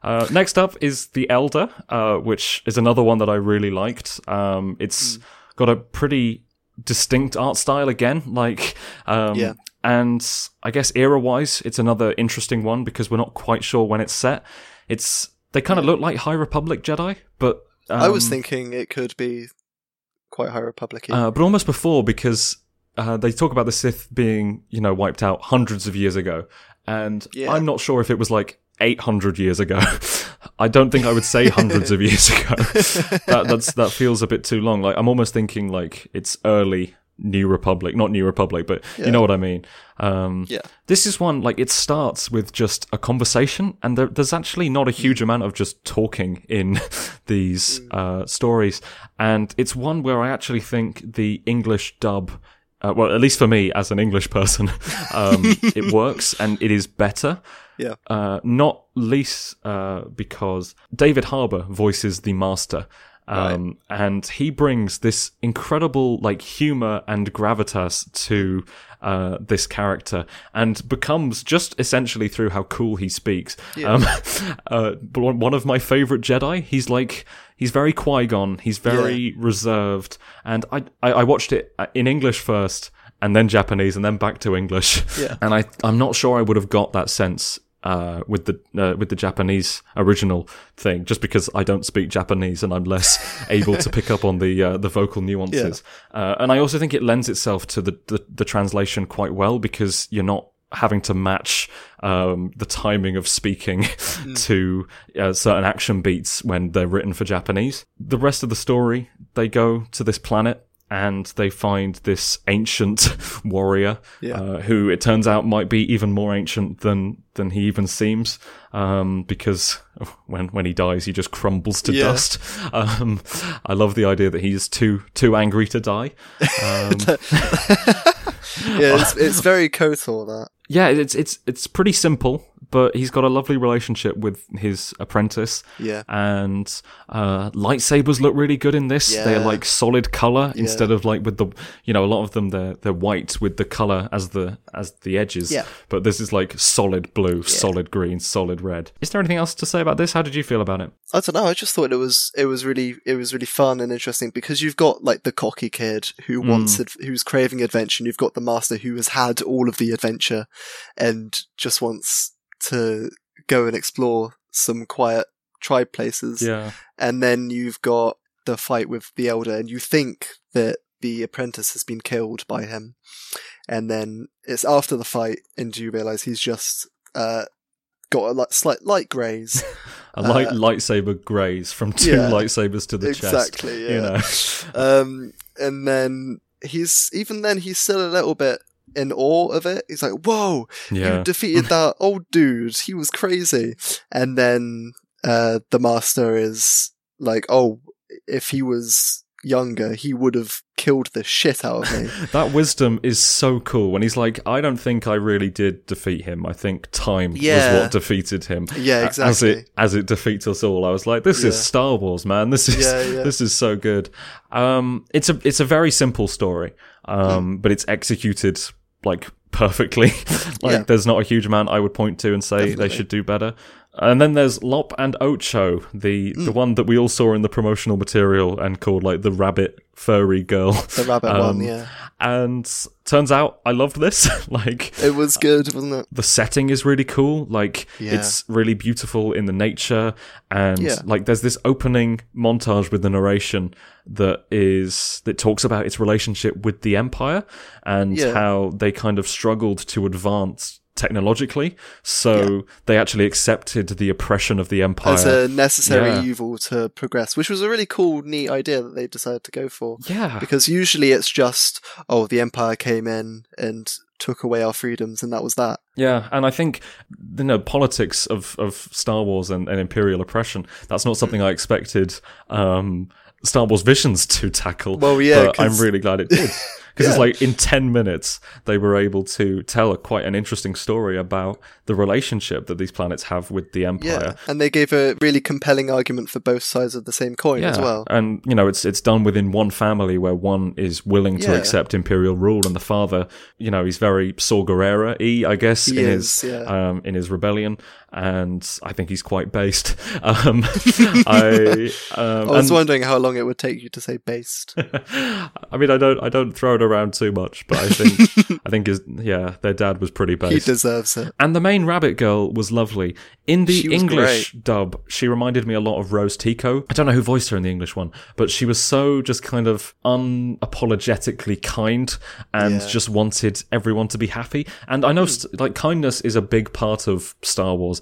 [SPEAKER 1] Uh, next up is the Elder, uh, which is another one that I really liked. Um, it's got a pretty distinct art style again, like um,
[SPEAKER 2] Yeah.
[SPEAKER 1] and I guess era wise, it's another interesting one because we're not quite sure when it's set. It's they kind of look like High Republic Jedi, but um,
[SPEAKER 2] I was thinking it could be quite High Republic
[SPEAKER 1] Uh, but almost before because uh, they talk about the Sith being, you know, wiped out hundreds of years ago, and
[SPEAKER 2] Yeah.
[SPEAKER 1] I'm not sure if it was like 800 years ago. I don't think I would say hundreds of years ago. that that's that feels a bit too long. Like I'm almost thinking like it's early New Republic, not New Republic, but
[SPEAKER 2] Yeah.
[SPEAKER 1] you know what I mean. Um,
[SPEAKER 2] Yeah.
[SPEAKER 1] This is one like it starts with just a conversation, and there, there's actually not a huge amount of just talking in these uh, stories, and it's one where I actually think the English dub uh, well, at least for me as an English person, um, it works and it is better.
[SPEAKER 2] Yeah.
[SPEAKER 1] Uh, not least uh, because David Harbour voices the master. Um, and he brings this incredible like humor and gravitas to uh, this character and becomes just essentially through how cool he speaks. Um, uh, one of my favorite Jedi, he's like, he's very Qui-Gon, he's very reserved. And I, I, I watched it uh, in English first and then Japanese and then back to English.
[SPEAKER 2] Yeah.
[SPEAKER 1] And I, I'm not sure I would have got that sense uh, with the uh, with the Japanese original thing, just because I don't speak Japanese and I'm less able to pick up on the uh, the vocal nuances. Uh, and I also think it lends itself to the, the the translation quite well because you're not having to match um, the timing of speaking to uh, certain action beats when they're written for Japanese. The rest of the story, they go to this planet and they find this ancient warrior
[SPEAKER 2] Yeah.
[SPEAKER 1] uh, who it turns out might be even more ancient than than he even seems um, because when when he dies he just crumbles to
[SPEAKER 2] Yeah.
[SPEAKER 1] dust um, I love the idea that he's too too angry to die um,
[SPEAKER 2] Yeah, it's, it's very Kotor that.
[SPEAKER 1] yeah it's it's it's pretty simple but he's got a lovely relationship with his apprentice
[SPEAKER 2] Yeah.
[SPEAKER 1] and uh, lightsabers look really good in this. They're like solid color instead of like with the you know a lot of them they're they're white with the color as the as the edges.
[SPEAKER 2] Yeah.
[SPEAKER 1] But this is like solid blue, solid green, solid red. Is there anything else to say about this? How did you feel about it?
[SPEAKER 2] I don't know. I just thought it was it was really it was really fun and interesting because you've got like the cocky kid who
[SPEAKER 1] Hmm.
[SPEAKER 2] wants ad- who's craving adventure. And you've got the master who has had all of the adventure and just wants to go and explore some quiet tribe places.
[SPEAKER 1] Yeah.
[SPEAKER 2] And then you've got the fight with the elder, and you think that the apprentice has been killed by him, and then it's after the fight, and you realize he's just uh, got a like, slight light graze.
[SPEAKER 1] A light lightsaber graze from two
[SPEAKER 2] Uh, yeah.
[SPEAKER 1] lightsabers to the chest.
[SPEAKER 2] exactly. Yeah.
[SPEAKER 1] You know.
[SPEAKER 2] um, and then he's even then he's still a little bit in awe of it. He's like, "Whoa,
[SPEAKER 1] Yeah.
[SPEAKER 2] you defeated that old dude. He was crazy." And then uh, the master is like, "Oh, if he was younger, he would have killed the shit out of me."
[SPEAKER 1] That wisdom is so cool when he's like, I don't think I really did defeat him. I think time
[SPEAKER 2] Yeah.
[SPEAKER 1] was what defeated him.
[SPEAKER 2] Yeah,
[SPEAKER 1] exactly. As it as it defeats us all. I was like, this is Star Wars, man. This is
[SPEAKER 2] Yeah, yeah.
[SPEAKER 1] this is so good. Um it's a it's a very simple story. Um but it's executed like perfectly. like
[SPEAKER 2] Yeah.
[SPEAKER 1] there's not a huge amount I would point to and say they should do better. And then there's Lop and Ocho, the
[SPEAKER 2] Mm.
[SPEAKER 1] the one that we all saw in the promotional material and called like the rabbit furry girl.
[SPEAKER 2] The rabbit
[SPEAKER 1] Um,
[SPEAKER 2] one, yeah.
[SPEAKER 1] And turns out I loved this. like
[SPEAKER 2] It was good, wasn't it?
[SPEAKER 1] the setting is really cool. Like
[SPEAKER 2] Yeah.
[SPEAKER 1] it's really beautiful in the nature, and
[SPEAKER 2] Yeah.
[SPEAKER 1] like there's this opening montage with the narration that is that talks about its relationship with the Empire and
[SPEAKER 2] Yeah.
[SPEAKER 1] how they kind of struggled to advance technologically. So they actually accepted the oppression of the Empire.
[SPEAKER 2] As a necessary
[SPEAKER 1] Yeah.
[SPEAKER 2] evil to progress, which was a really cool, neat idea that they decided to go for.
[SPEAKER 1] yeah,
[SPEAKER 2] Because usually it's just, oh, the Empire came in and took away our freedoms, and that was that.
[SPEAKER 1] Yeah, and I think you know politics of, of Star Wars and, and imperial oppression. That's not something I expected um, Star Wars Visions to tackle.
[SPEAKER 2] Well, yeah,
[SPEAKER 1] but I'm really glad it did because it's like in ten minutes they were able to tell a quite an interesting story about the relationship that these planets have with the empire Yeah.
[SPEAKER 2] And they gave a really compelling argument for both sides of the same coin as well.
[SPEAKER 1] And you know, it's it's done within one family where one is willing to
[SPEAKER 2] Yeah.
[SPEAKER 1] accept imperial rule, and the father, you know, he's very Saw Gerrera y, I guess,
[SPEAKER 2] He
[SPEAKER 1] in
[SPEAKER 2] is,
[SPEAKER 1] his
[SPEAKER 2] yeah.
[SPEAKER 1] um, in his rebellion, and I think he's quite based. Um, I um,
[SPEAKER 2] I was
[SPEAKER 1] and-
[SPEAKER 2] wondering how long it would take you to say based.
[SPEAKER 1] I mean, I don't I don't throw it around too much, but I think I think his yeah, their dad was pretty based.
[SPEAKER 2] he deserves it.
[SPEAKER 1] And the main rabbit girl was lovely. In the English dub, she reminded me a lot of Rose Tico. I don't know who voiced her in the English one, but she was so just kind of unapologetically kind and
[SPEAKER 2] Yeah. Hmm.
[SPEAKER 1] just wanted everyone to be happy. And I know st- like kindness is a big part of Star Wars,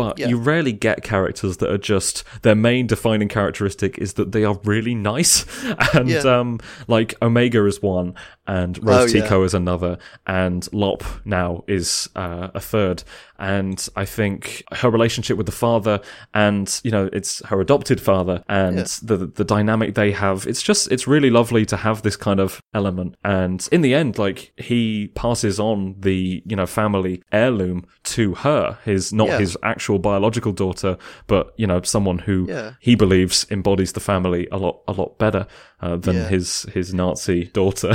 [SPEAKER 1] but
[SPEAKER 2] Yeah.
[SPEAKER 1] you rarely get characters that are just their main defining characteristic is that they are really nice. And
[SPEAKER 2] Yeah.
[SPEAKER 1] um, like Omega is one, and Rose
[SPEAKER 2] Oh, yeah.
[SPEAKER 1] Tico is another, and Lop now is uh, a third. And I think her relationship with the father, and you know, it's her adopted father, and
[SPEAKER 2] Yeah.
[SPEAKER 1] the the dynamic they have. It's just it's really lovely to have this kind of element. And in the end, like he passes on the you know family heirloom to her, his not
[SPEAKER 2] Yeah.
[SPEAKER 1] his actual biological daughter, but you know someone who
[SPEAKER 2] Yeah.
[SPEAKER 1] he believes embodies the family a lot a lot better uh, than
[SPEAKER 2] Yeah.
[SPEAKER 1] his his Nazi daughter.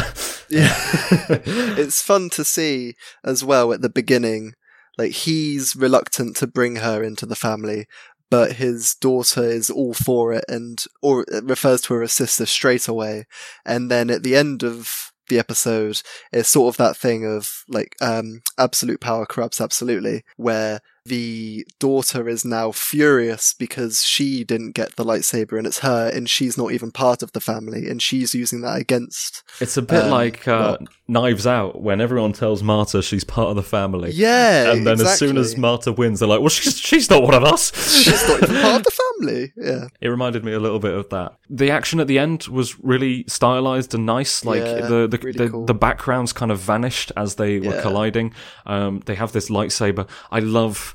[SPEAKER 2] Yeah. it's fun to see as well at the beginning. Like he's reluctant to bring her into the family, but his daughter is all for it and or it refers to her as sister straight away. And then at the end of the episode, it's sort of that thing of like um absolute power corrupts absolutely, where the daughter is now furious because she didn't get the lightsaber and it's her and she's not even part of the family and she's using that against
[SPEAKER 1] It's a bit
[SPEAKER 2] Um,
[SPEAKER 1] like uh, Knives Out when everyone tells Marta she's part of the family.
[SPEAKER 2] yeah
[SPEAKER 1] And then as soon as. Marta wins, they're like, well, she's, she's not one of us.
[SPEAKER 2] she's not even part of the family yeah
[SPEAKER 1] It reminded me a little bit of that. The action at the end was really stylized and nice. Like
[SPEAKER 2] Yeah,
[SPEAKER 1] the the,
[SPEAKER 2] really
[SPEAKER 1] the,
[SPEAKER 2] cool.
[SPEAKER 1] the backgrounds kind of vanished as they were
[SPEAKER 2] Yeah.
[SPEAKER 1] colliding. Um, they have this lightsaber. I love.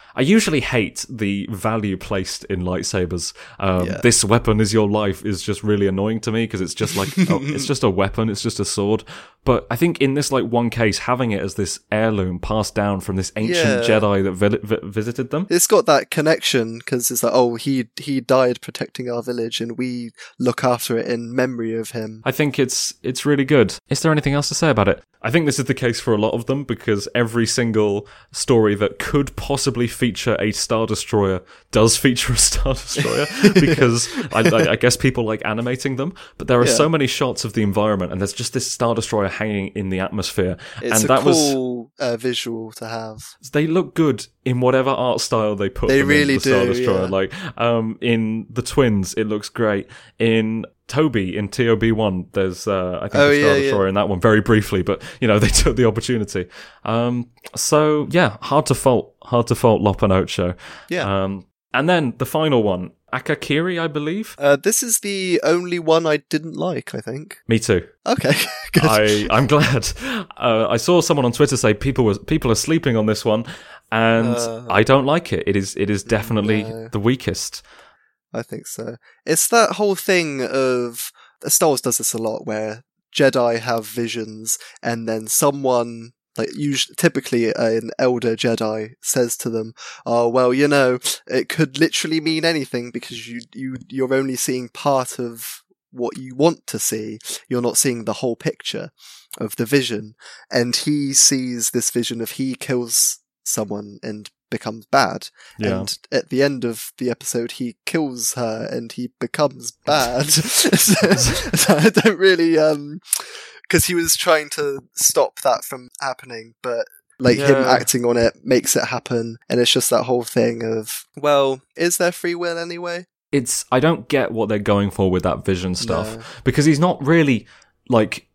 [SPEAKER 1] I usually hate the value placed in lightsabers. Um,
[SPEAKER 2] Yeah.
[SPEAKER 1] This weapon is your life is just really annoying to me because it's just like oh, it's just a weapon. It's just a sword. But I think in this like one case, having it as this heirloom passed down from this ancient
[SPEAKER 2] Yeah.
[SPEAKER 1] Jedi that vi- vi- visited them.
[SPEAKER 2] it's got that connection because it's like oh he he died protecting our village and we look after it in memory of him
[SPEAKER 1] I think it's it's really good. Is there anything else to say about it? I think this is the case for a lot of them because every single story that could possibly feature a star destroyer does feature a star destroyer because I, I, I guess people like animating them. But there are
[SPEAKER 2] Yeah.
[SPEAKER 1] so many shots of the environment, and there's just this star destroyer hanging in the atmosphere,
[SPEAKER 2] it's
[SPEAKER 1] and
[SPEAKER 2] a
[SPEAKER 1] that was
[SPEAKER 2] cool uh, visual to have
[SPEAKER 1] they look good in whatever art style they put
[SPEAKER 2] They really
[SPEAKER 1] the Star Destroyer.
[SPEAKER 2] yeah.
[SPEAKER 1] Like um, in the Twins, it looks great. In Toby in TOB one, there's uh, I think
[SPEAKER 2] Oh,
[SPEAKER 1] a Star
[SPEAKER 2] yeah, yeah.
[SPEAKER 1] In that one very briefly, but you know they took the opportunity. Um, so yeah, hard to fault, hard to fault Lop and Ocho.
[SPEAKER 2] yeah
[SPEAKER 1] Um, and then the final one, Akakiri, I believe.
[SPEAKER 2] uh, this is the only one I didn't like I think
[SPEAKER 1] Me too.
[SPEAKER 2] okay good
[SPEAKER 1] I I'm glad. Uh, I saw someone on Twitter say people were people are sleeping on this one, and
[SPEAKER 2] Uh,
[SPEAKER 1] I don't like it. It is it is definitely
[SPEAKER 2] no.
[SPEAKER 1] the weakest.
[SPEAKER 2] I think so. It's that whole thing of uh, Star Wars does this a lot, where Jedi have visions, and then someone, like usually, typically an elder Jedi, says to them, "Oh well, you know, it could literally mean anything because you you you're only seeing part of." What you want to see, you're not seeing the whole picture of the vision. And he sees this vision of he kills someone and becomes bad.
[SPEAKER 1] Yeah.
[SPEAKER 2] And at the end of the episode, he kills her and he becomes bad. so, so I don't really, um, because he was trying to stop that from happening, but like him acting on it makes it happen. And it's just that whole thing of, well, is there free will anyway?
[SPEAKER 1] It's I don't get what they're going for with that vision stuff
[SPEAKER 2] No.
[SPEAKER 1] because he's not really like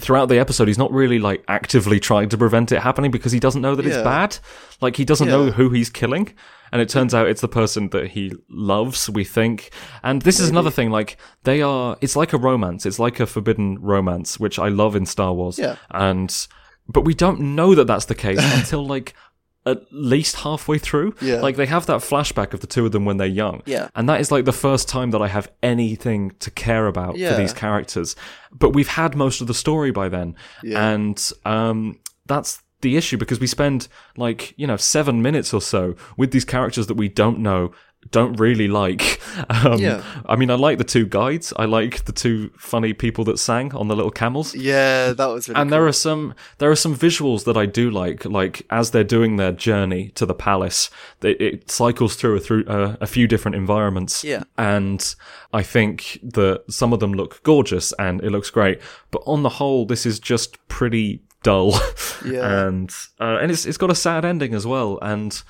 [SPEAKER 1] throughout the episode he's not really like actively trying to prevent it happening because he doesn't know that it's bad. Like he doesn't know who he's killing. And it turns out it's the person that he loves, we think. And this is another thing, like, they are, it's like a romance. It's like a forbidden romance, which I love in Star Wars.
[SPEAKER 2] Yeah.
[SPEAKER 1] And, but we don't know that that's the case until like at least halfway through.
[SPEAKER 2] Yeah.
[SPEAKER 1] Like they have that flashback of the two of them when they're young.
[SPEAKER 2] Yeah.
[SPEAKER 1] And that is like the first time that I have anything to care about
[SPEAKER 2] Yeah.
[SPEAKER 1] for these characters. But we've had most of the story by then.
[SPEAKER 2] Yeah.
[SPEAKER 1] And um that's the issue because we spend like, you know, seven minutes or so with these characters that we don't know don't really like. Um,
[SPEAKER 2] Yeah.
[SPEAKER 1] I mean, I like the two guides. I like the two funny people that sang on the little camels
[SPEAKER 2] Yeah, that was really
[SPEAKER 1] and
[SPEAKER 2] cool.
[SPEAKER 1] there are some there are some visuals that I do like, like as they're doing their journey to the palace, it, it cycles through a, through uh, a few different environments.
[SPEAKER 2] Yeah.
[SPEAKER 1] and I think that some of them look gorgeous and it looks great, but on the whole, this is just pretty dull.
[SPEAKER 2] Yeah.
[SPEAKER 1] and uh, and it's it's got a sad ending as well, and.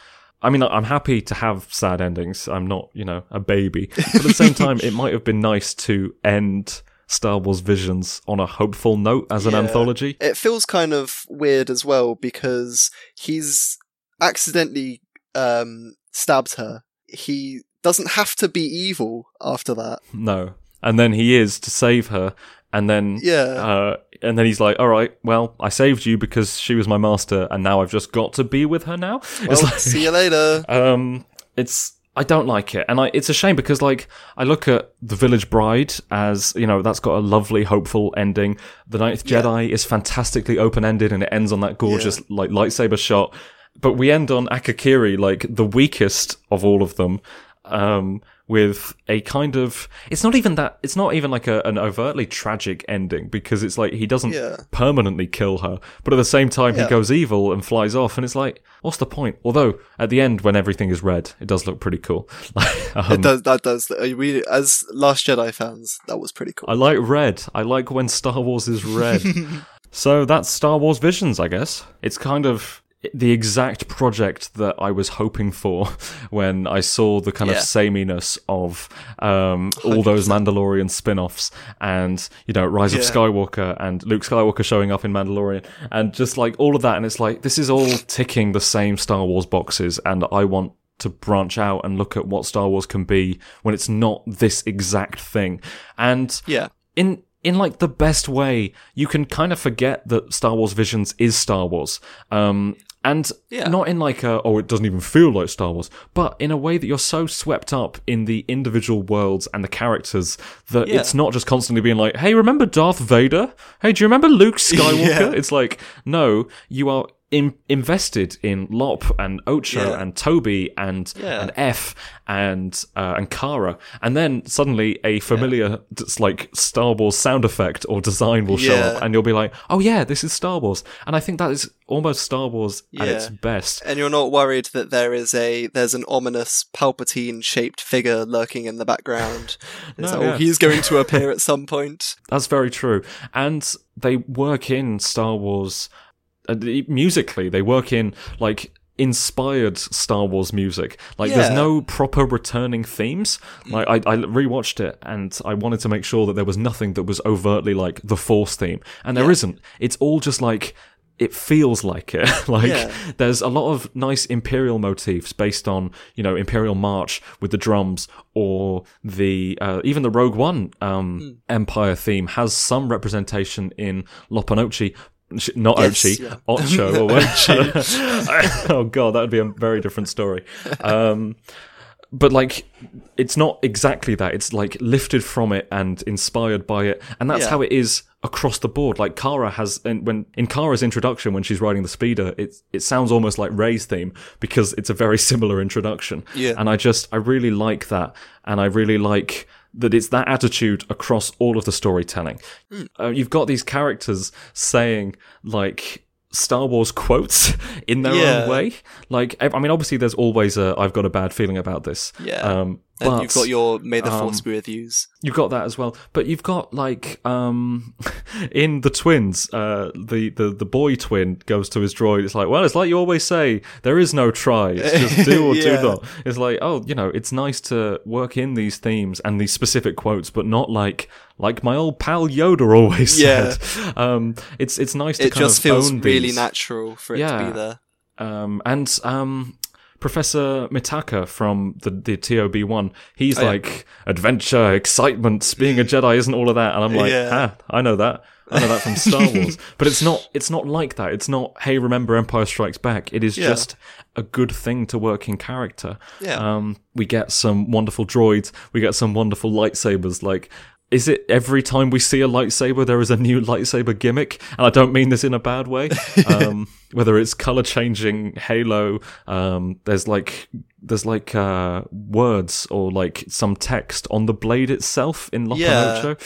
[SPEAKER 1] I mean, I'm happy to have sad endings. I'm not, you know, a baby. But at the same time, it might have been nice to end Star Wars Visions on a hopeful note as an
[SPEAKER 2] Yeah.
[SPEAKER 1] anthology.
[SPEAKER 2] It feels kind of weird as well because he's accidentally um stabs her, he doesn't have to be evil after that.
[SPEAKER 1] No. And then he is to save her. And then,
[SPEAKER 2] Yeah.
[SPEAKER 1] uh, and then he's like, "All right, well, I saved you because she was my master, and now I've just got to be with her now."
[SPEAKER 2] Well,
[SPEAKER 1] it's like,
[SPEAKER 2] see you later.
[SPEAKER 1] um, it's I don't like it, and I it's a shame because like I look at the Village Bride as you know that's got a lovely, hopeful ending. The Ninth
[SPEAKER 2] Yeah.
[SPEAKER 1] Jedi is fantastically open ended, and it ends on that gorgeous like lightsaber shot. But we end on Akakiri, like the weakest of all of them, um, with a kind of it's not even that it's not even like a, an overtly tragic ending because it's like he doesn't
[SPEAKER 2] Yeah.
[SPEAKER 1] permanently kill her, but at the same time
[SPEAKER 2] Yeah.
[SPEAKER 1] he goes evil and flies off, and it's like, what's the point? Although at the end, when everything is red, it does look pretty cool. Um,
[SPEAKER 2] it does. That does. uh, We as Last Jedi fans, that was pretty cool.
[SPEAKER 1] I like red. I like when Star Wars is red. so that's Star Wars Visions, I guess. It's kind of the exact project that I was hoping for when I saw the kind
[SPEAKER 2] Yeah.
[SPEAKER 1] of sameness of um, all those Mandalorian spin-offs and you know Rise of Skywalker and Luke Skywalker showing up in Mandalorian and just like all of that and it's like this is all ticking the same Star Wars boxes and I want to branch out and look at what Star Wars can be when it's not this exact thing. And
[SPEAKER 2] yeah.
[SPEAKER 1] in in like the best way, you can kind of forget that Star Wars Visions is Star Wars. Um and
[SPEAKER 2] Yeah.
[SPEAKER 1] not in like a, oh, it doesn't even feel like Star Wars, but in a way that you're so swept up in the individual worlds and the characters that
[SPEAKER 2] Yeah.
[SPEAKER 1] it's not just constantly being like, hey, remember Darth Vader? Hey, do you remember Luke Skywalker?
[SPEAKER 2] Yeah.
[SPEAKER 1] It's like, no, you are in, invested in Lop and Ocho
[SPEAKER 2] Yeah.
[SPEAKER 1] and Toby and
[SPEAKER 2] Yeah.
[SPEAKER 1] and F and uh, and Kara, and then suddenly a familiar just like Star Wars sound effect or design will show
[SPEAKER 2] Yeah.
[SPEAKER 1] up, and you'll be like, "Oh yeah, this is Star Wars," and I think that is almost Star Wars at its best.
[SPEAKER 2] And you're not worried that there is a there's an ominous Palpatine shaped figure lurking in the background.
[SPEAKER 1] No,
[SPEAKER 2] like, oh, he's going to appear at some point.
[SPEAKER 1] That's very true, and they work in Star Wars uh, musically. They work in like inspired Star Wars music. Like there's no proper returning themes. Like I, I rewatched it and I wanted to make sure that there was nothing that was overtly like the Force theme, and there
[SPEAKER 2] Yeah.
[SPEAKER 1] not It's all just like. It feels like it. like
[SPEAKER 2] Yeah.
[SPEAKER 1] there's a lot of nice Imperial motifs based on, you know, Imperial March with the drums or the, uh, even the Rogue One, um,
[SPEAKER 2] Hmm.
[SPEAKER 1] Empire theme has some representation in Lopanochi. Not
[SPEAKER 2] Yes,
[SPEAKER 1] Ochi,
[SPEAKER 2] yeah.
[SPEAKER 1] Ocho, or whatever. oh god, that would be a very different story. Um, but like, it's not exactly that. It's like lifted from it and inspired by it, and that's
[SPEAKER 2] Yeah.
[SPEAKER 1] how it is across the board. Like Kara has, and when in Kara's introduction when she's riding the speeder, it it sounds almost like Rey's theme because it's a very similar introduction.
[SPEAKER 2] Yeah.
[SPEAKER 1] and I just I really like that, and I really like that it's that attitude across all of the storytelling.
[SPEAKER 2] Hmm.
[SPEAKER 1] Uh, you've got these characters saying like. Star Wars quotes in their
[SPEAKER 2] Yeah.
[SPEAKER 1] own way. Like, I I mean, obviously, there's always a "I've got a bad feeling about this."
[SPEAKER 2] Yeah.
[SPEAKER 1] Um,
[SPEAKER 2] And
[SPEAKER 1] but
[SPEAKER 2] you've got your May the Force
[SPEAKER 1] um,
[SPEAKER 2] be with yous.
[SPEAKER 1] You've got that as well, but you've got like um in the twins, uh the, the the boy twin goes to his droid. It's like, well, it's like you always say, there is no try. It's just do or
[SPEAKER 2] Yeah.
[SPEAKER 1] do not. It's like, oh, you know, it's nice to work in these themes and these specific quotes, but not like like my old pal Yoda always
[SPEAKER 2] Yeah.
[SPEAKER 1] said. Um, it's it's nice to
[SPEAKER 2] It
[SPEAKER 1] kind
[SPEAKER 2] just
[SPEAKER 1] of
[SPEAKER 2] feels really natural for it to be there.
[SPEAKER 1] Um, and um, Professor Mitaka from the, the TOB one, he's
[SPEAKER 2] Oh, yeah.
[SPEAKER 1] like adventure, excitement. Being a Jedi isn't all of that, and I'm like,
[SPEAKER 2] Yeah.
[SPEAKER 1] ah, I know that. I know that from Star Wars, but it's not. It's not like that. It's not. Hey, remember Empire Strikes Back? It is
[SPEAKER 2] Yeah.
[SPEAKER 1] just a good thing to work in character.
[SPEAKER 2] Yeah.
[SPEAKER 1] Um, we get some wonderful droids. We get some wonderful lightsabers. Like, is it every time we see a lightsaber there is a new lightsaber gimmick? And I don't mean this in a bad way. Um, whether it's color changing Halo, um, there's like there's like uh, words or like some text on the blade itself in Lopanocho.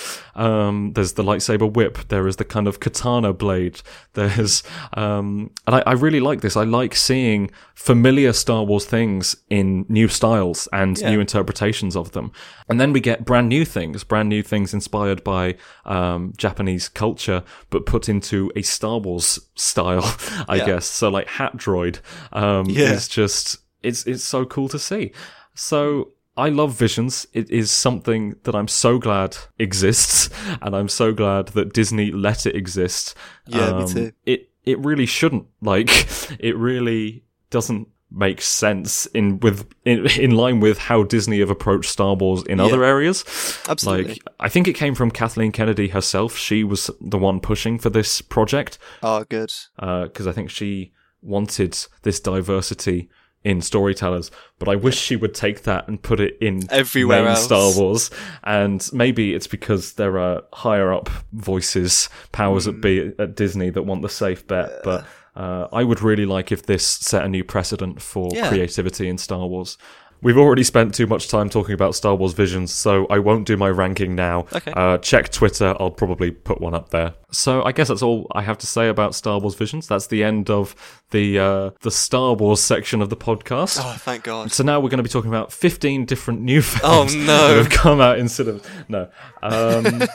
[SPEAKER 1] Um, there's the lightsaber whip. There is the kind of katana blade. There's um, and I, I really like this. I like seeing familiar Star Wars things in new styles and
[SPEAKER 2] Yeah.
[SPEAKER 1] new interpretations of them. And then we get brand new things, brand new things inspired by um, Japanese culture, but put into a Star Wars style, I
[SPEAKER 2] Yeah.
[SPEAKER 1] guess. So like Hat Droid um,
[SPEAKER 2] Yeah.
[SPEAKER 1] is just it's it's so cool to see. So I love Visions. It is something that I'm so glad exists, and I'm so glad that Disney let it exist.
[SPEAKER 2] Yeah, me
[SPEAKER 1] Um,
[SPEAKER 2] too.
[SPEAKER 1] It it really shouldn't. Like it really doesn't makes sense in with in, in line with how Disney have approached Star Wars in other areas.
[SPEAKER 2] Absolutely.
[SPEAKER 1] Like I think it came from Kathleen Kennedy herself. She was the one pushing for this project
[SPEAKER 2] oh, good.
[SPEAKER 1] because I think she wanted this diversity in storytellers. But I wish she would take that and put it in
[SPEAKER 2] Everywhere else.
[SPEAKER 1] Star Wars. And maybe it's because there are higher up voices, powers
[SPEAKER 2] Hmm.
[SPEAKER 1] that be at Disney that want the safe bet. But uh, I would really like if this set a new precedent for
[SPEAKER 2] Yeah.
[SPEAKER 1] creativity in Star Wars. We've already spent too much time talking about Star Wars Visions, so I won't do my ranking now.
[SPEAKER 2] Okay.
[SPEAKER 1] Uh, check Twitter, I'll probably put one up there. So I guess that's all I have to say about Star Wars Visions. That's the end of the uh, the Star Wars section of the podcast.
[SPEAKER 2] Oh, thank God.
[SPEAKER 1] So now we're going to be talking about 15 different new
[SPEAKER 2] Oh,
[SPEAKER 1] films
[SPEAKER 2] no.
[SPEAKER 1] that have come out in cinemas. No. Um,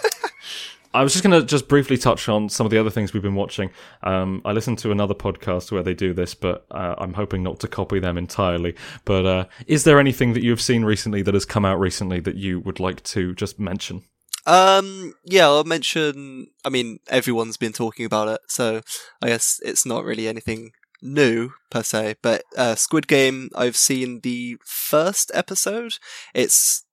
[SPEAKER 1] I was just going to just briefly touch on some of the other things we've been watching. Um, I listened to another podcast where they do this, but uh, I'm hoping not to copy them entirely. But uh, is there anything that you've seen recently that has come out recently that you would like to just mention?
[SPEAKER 2] Um, yeah, I'll mention. I mean, everyone's been talking about it, so I guess it's not really anything new per se. But uh, Squid Game, I've seen the first episode. It's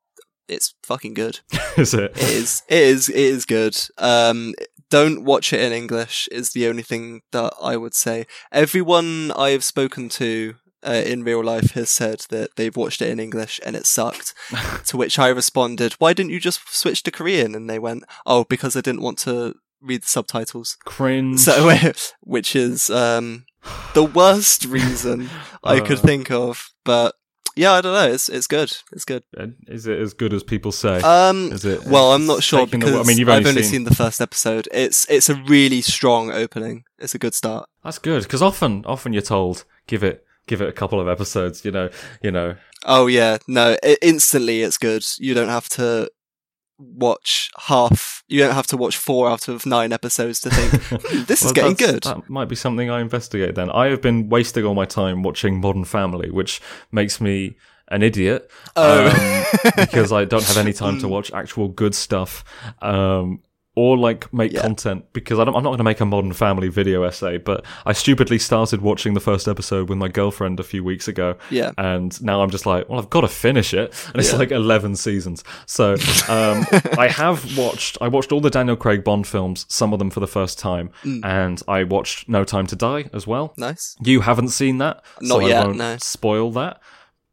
[SPEAKER 2] it's fucking good.
[SPEAKER 1] is it?
[SPEAKER 2] It is. It is. It is good. Um, don't watch it in English. Is the only thing that I would say. Everyone I have spoken to. Uh, in real life, has said that they've watched it in English and it sucked. to which I responded, "Why didn't you just switch to Korean?" And they went, "Oh, because I didn't want to read the subtitles."
[SPEAKER 1] Cringe.
[SPEAKER 2] So, which is um, the worst reason I could
[SPEAKER 1] Uh.
[SPEAKER 2] think of. But yeah, I don't know. It's it's good. It's good.
[SPEAKER 1] is it as good as people say?
[SPEAKER 2] Um,
[SPEAKER 1] is it?
[SPEAKER 2] well, I'm not sure
[SPEAKER 1] taking the-
[SPEAKER 2] because
[SPEAKER 1] I mean, you've
[SPEAKER 2] I've
[SPEAKER 1] only
[SPEAKER 2] only
[SPEAKER 1] seen-
[SPEAKER 2] seen... the first episode. It's it's a really strong opening. It's a good start.
[SPEAKER 1] That's good because often, often you're told give it, give it a couple of episodes. You know, you know.
[SPEAKER 2] Oh yeah, no, i instantly it's good. You don't have to watch half. You don't have to watch four out of nine episodes to think "Hmm, this is getting good.
[SPEAKER 1] That might be something I investigate then. I have been wasting all my time watching Modern Family, which makes me an idiot
[SPEAKER 2] Oh.
[SPEAKER 1] um, because I don't have any time to watch actual good stuff. Um, or like make
[SPEAKER 2] Yeah.
[SPEAKER 1] content because I don't, I'm not going to make a Modern Family video essay, but I stupidly started watching the first episode with my girlfriend a few weeks ago,
[SPEAKER 2] Yeah.
[SPEAKER 1] and now I'm just like, well, I've got to finish it, and it's
[SPEAKER 2] Yeah.
[SPEAKER 1] like 11 seasons. So um, I have watched, I watched all the Daniel Craig Bond films, some of them for the first time,
[SPEAKER 2] Mm.
[SPEAKER 1] and I watched No Time to Die as well.
[SPEAKER 2] Nice.
[SPEAKER 1] You haven't seen that,
[SPEAKER 2] Not
[SPEAKER 1] so
[SPEAKER 2] yet,
[SPEAKER 1] I won't
[SPEAKER 2] no.
[SPEAKER 1] spoil that.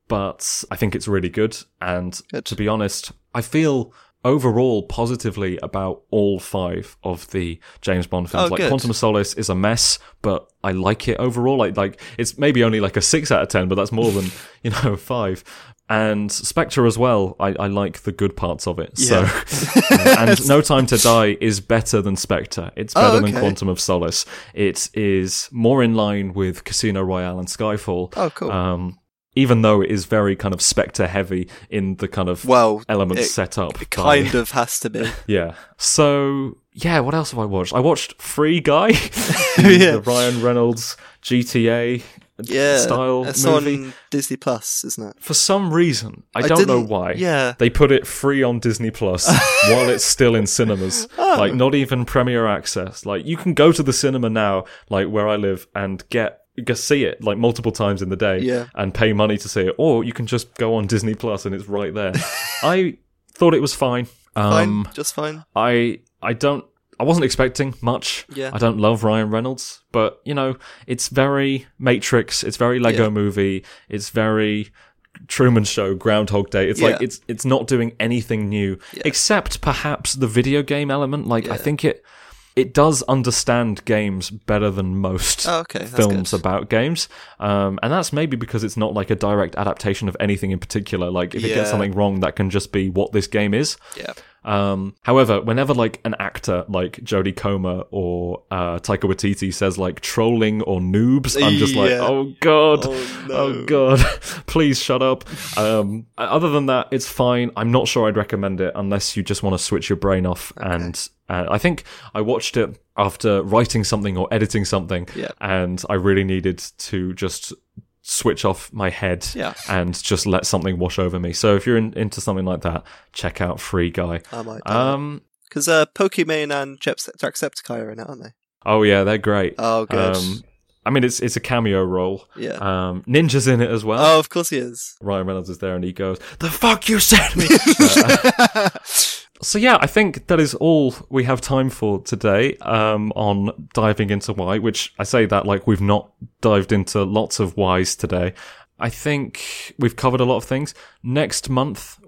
[SPEAKER 1] But I think it's really good, and
[SPEAKER 2] Good.
[SPEAKER 1] to be honest, I feel overall positively about all five of the James Bond films.
[SPEAKER 2] Oh,
[SPEAKER 1] like
[SPEAKER 2] good.
[SPEAKER 1] Quantum of Solace is a mess, but I like it overall. Like like it's maybe only like a six out of ten, but that's more than you know five. And Spectre as well. I, I like the good parts of it.
[SPEAKER 2] Yeah.
[SPEAKER 1] So and No Time to Die is better than Spectre. It's better
[SPEAKER 2] Oh,
[SPEAKER 1] than. Quantum of Solace. It is more in line with Casino Royale and Skyfall.
[SPEAKER 2] Oh, cool.
[SPEAKER 1] Um, even though it is very kind of Spectre heavy in the kind of
[SPEAKER 2] well,
[SPEAKER 1] elements set up.
[SPEAKER 2] it
[SPEAKER 1] by-
[SPEAKER 2] kind of has to be.
[SPEAKER 1] yeah. So yeah, what else have I watched? I watched Free Guy, the,
[SPEAKER 2] Yeah.
[SPEAKER 1] the Ryan Reynolds GTA
[SPEAKER 2] Yeah,
[SPEAKER 1] style
[SPEAKER 2] it's
[SPEAKER 1] movie.
[SPEAKER 2] on Disney Plus, isn't it?
[SPEAKER 1] For some reason, I,
[SPEAKER 2] I
[SPEAKER 1] don't know why.
[SPEAKER 2] yeah.
[SPEAKER 1] They put it free on Disney Plus while it's still in cinemas.
[SPEAKER 2] Oh.
[SPEAKER 1] Like not even premiere access. Like you can go to the cinema now, like where I live, and get go see it like multiple times in the day
[SPEAKER 2] Yeah.
[SPEAKER 1] and pay money to see it. Or you can just go on Disney Plus and it's right there. I thought it was fine. Um
[SPEAKER 2] Fine, just fine.
[SPEAKER 1] I I don't I wasn't expecting much.
[SPEAKER 2] Yeah.
[SPEAKER 1] I don't love Ryan Reynolds, but you know, it's very Matrix, it's very Lego
[SPEAKER 2] Yeah.
[SPEAKER 1] movie, it's very Truman Show, Groundhog Day. It's like it's it's not doing anything new except perhaps the video game element. Like I think it it does understand games better than most
[SPEAKER 2] Oh, okay,
[SPEAKER 1] films
[SPEAKER 2] good.
[SPEAKER 1] about games, um, and that's maybe because it's not like a direct adaptation of anything in particular. Like if it gets something wrong, that can just be what this game is.
[SPEAKER 2] Yeah.
[SPEAKER 1] Um, however, whenever like an actor like Jodie Comer or uh, Taika Waititi says like trolling or noobs, I'm just like,
[SPEAKER 2] Yeah.
[SPEAKER 1] oh god,
[SPEAKER 2] Oh, no.
[SPEAKER 1] oh god, please shut up. Um, other than that, it's fine. I'm not sure I'd recommend it unless you just want to switch your brain off. And uh, I think I watched it after writing something or editing something,
[SPEAKER 2] Yeah.
[SPEAKER 1] and I really needed to just switch off my head
[SPEAKER 2] Yeah.
[SPEAKER 1] and just let something wash over me. So if you're in, into something like that, check out Free Guy.
[SPEAKER 2] I might.
[SPEAKER 1] Um,
[SPEAKER 2] Because uh, Pokimane and Jacksepticeye are in it, aren't they?
[SPEAKER 1] oh yeah, they're great.
[SPEAKER 2] Oh, good.
[SPEAKER 1] Um, I mean, it's it's a cameo role.
[SPEAKER 2] Yeah.
[SPEAKER 1] Um, Ninja's in it as well.
[SPEAKER 2] oh, of course he is.
[SPEAKER 1] Ryan Reynolds is there and he goes, The fuck you sent me! Uh, so, yeah, I think that is all we have time for today um, on diving into why, which I say that like we've not dived into lots of whys today. I think we've covered a lot of things. Next month,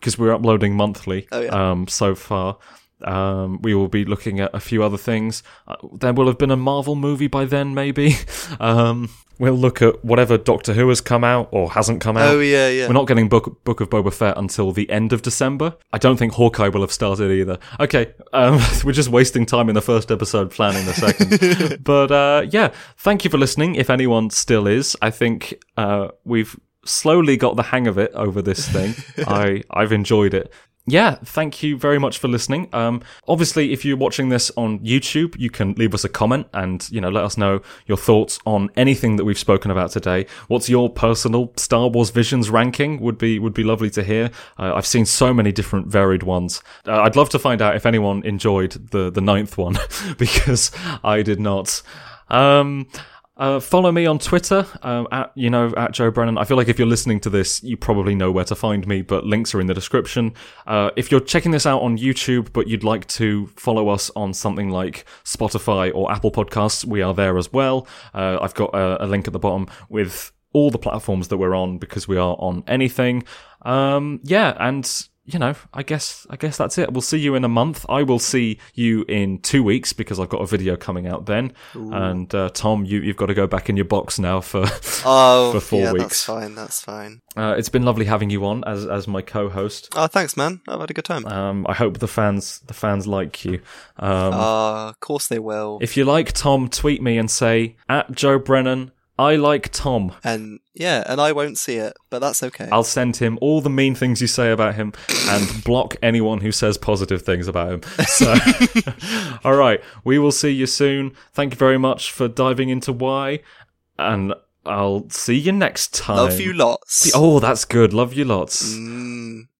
[SPEAKER 1] because we're uploading monthly
[SPEAKER 2] Oh, yeah.
[SPEAKER 1] um, so far. Um, we will be looking at a few other things. Uh, there will have been a Marvel movie by then, maybe. Um, we'll look at whatever Doctor Who has come out or hasn't come out.
[SPEAKER 2] Oh yeah, yeah.
[SPEAKER 1] We're not getting Book Book of Boba Fett until the end of December. I don't think Hawkeye will have started either. Okay, um, we're just wasting time in the first episode planning the second. but uh, yeah, thank you for listening. If anyone still is, I think uh, we've slowly got the hang of it over this thing. I I've enjoyed it. Yeah, thank you very much for listening. Um, obviously, if you're watching this on YouTube, you can leave us a comment and you know let us know your thoughts on anything that we've spoken about today. What's your personal Star Wars visions ranking? Would be would be lovely to hear. Uh, I've seen so many different varied ones. Uh, I'd love to find out if anyone enjoyed the the ninth one because I did not. Um, uh, follow me on Twitter um, at you know at Joe Brennan. I feel like if you're listening to this, you probably know where to find me, but links are in the description. Uh, if you're checking this out on YouTube, but you'd like to follow us on something like Spotify or Apple Podcasts, we are there as well. Uh, I've got a, a link at the bottom with all the platforms that we're on because we are on anything. Um, yeah, and you know, I guess I guess that's it. We'll see you in a month. I will see you in two weeks because I've got a video coming out then. And uh, Tom, you you've got to go back in your box now for.
[SPEAKER 2] Oh,
[SPEAKER 1] for four
[SPEAKER 2] yeah,
[SPEAKER 1] weeks.
[SPEAKER 2] that's fine. That's fine.
[SPEAKER 1] uh, it's been lovely having you on as as my co-host.
[SPEAKER 2] Oh, thanks, man. I've had a good time.
[SPEAKER 1] Um, I hope the fans the fans like you. Um,
[SPEAKER 2] Ah, of course they will.
[SPEAKER 1] if you like Tom, tweet me and say at Joe Brennan. I like Tom.
[SPEAKER 2] and yeah, and I won't see it, but that's okay.
[SPEAKER 1] I'll send him all the mean things you say about him and block anyone who says positive things about him. So, all right, we will see you soon. Thank you very much for diving into why, and I'll see you next time.
[SPEAKER 2] Love you lots.
[SPEAKER 1] Oh, that's good. Love you lots.
[SPEAKER 2] Mm.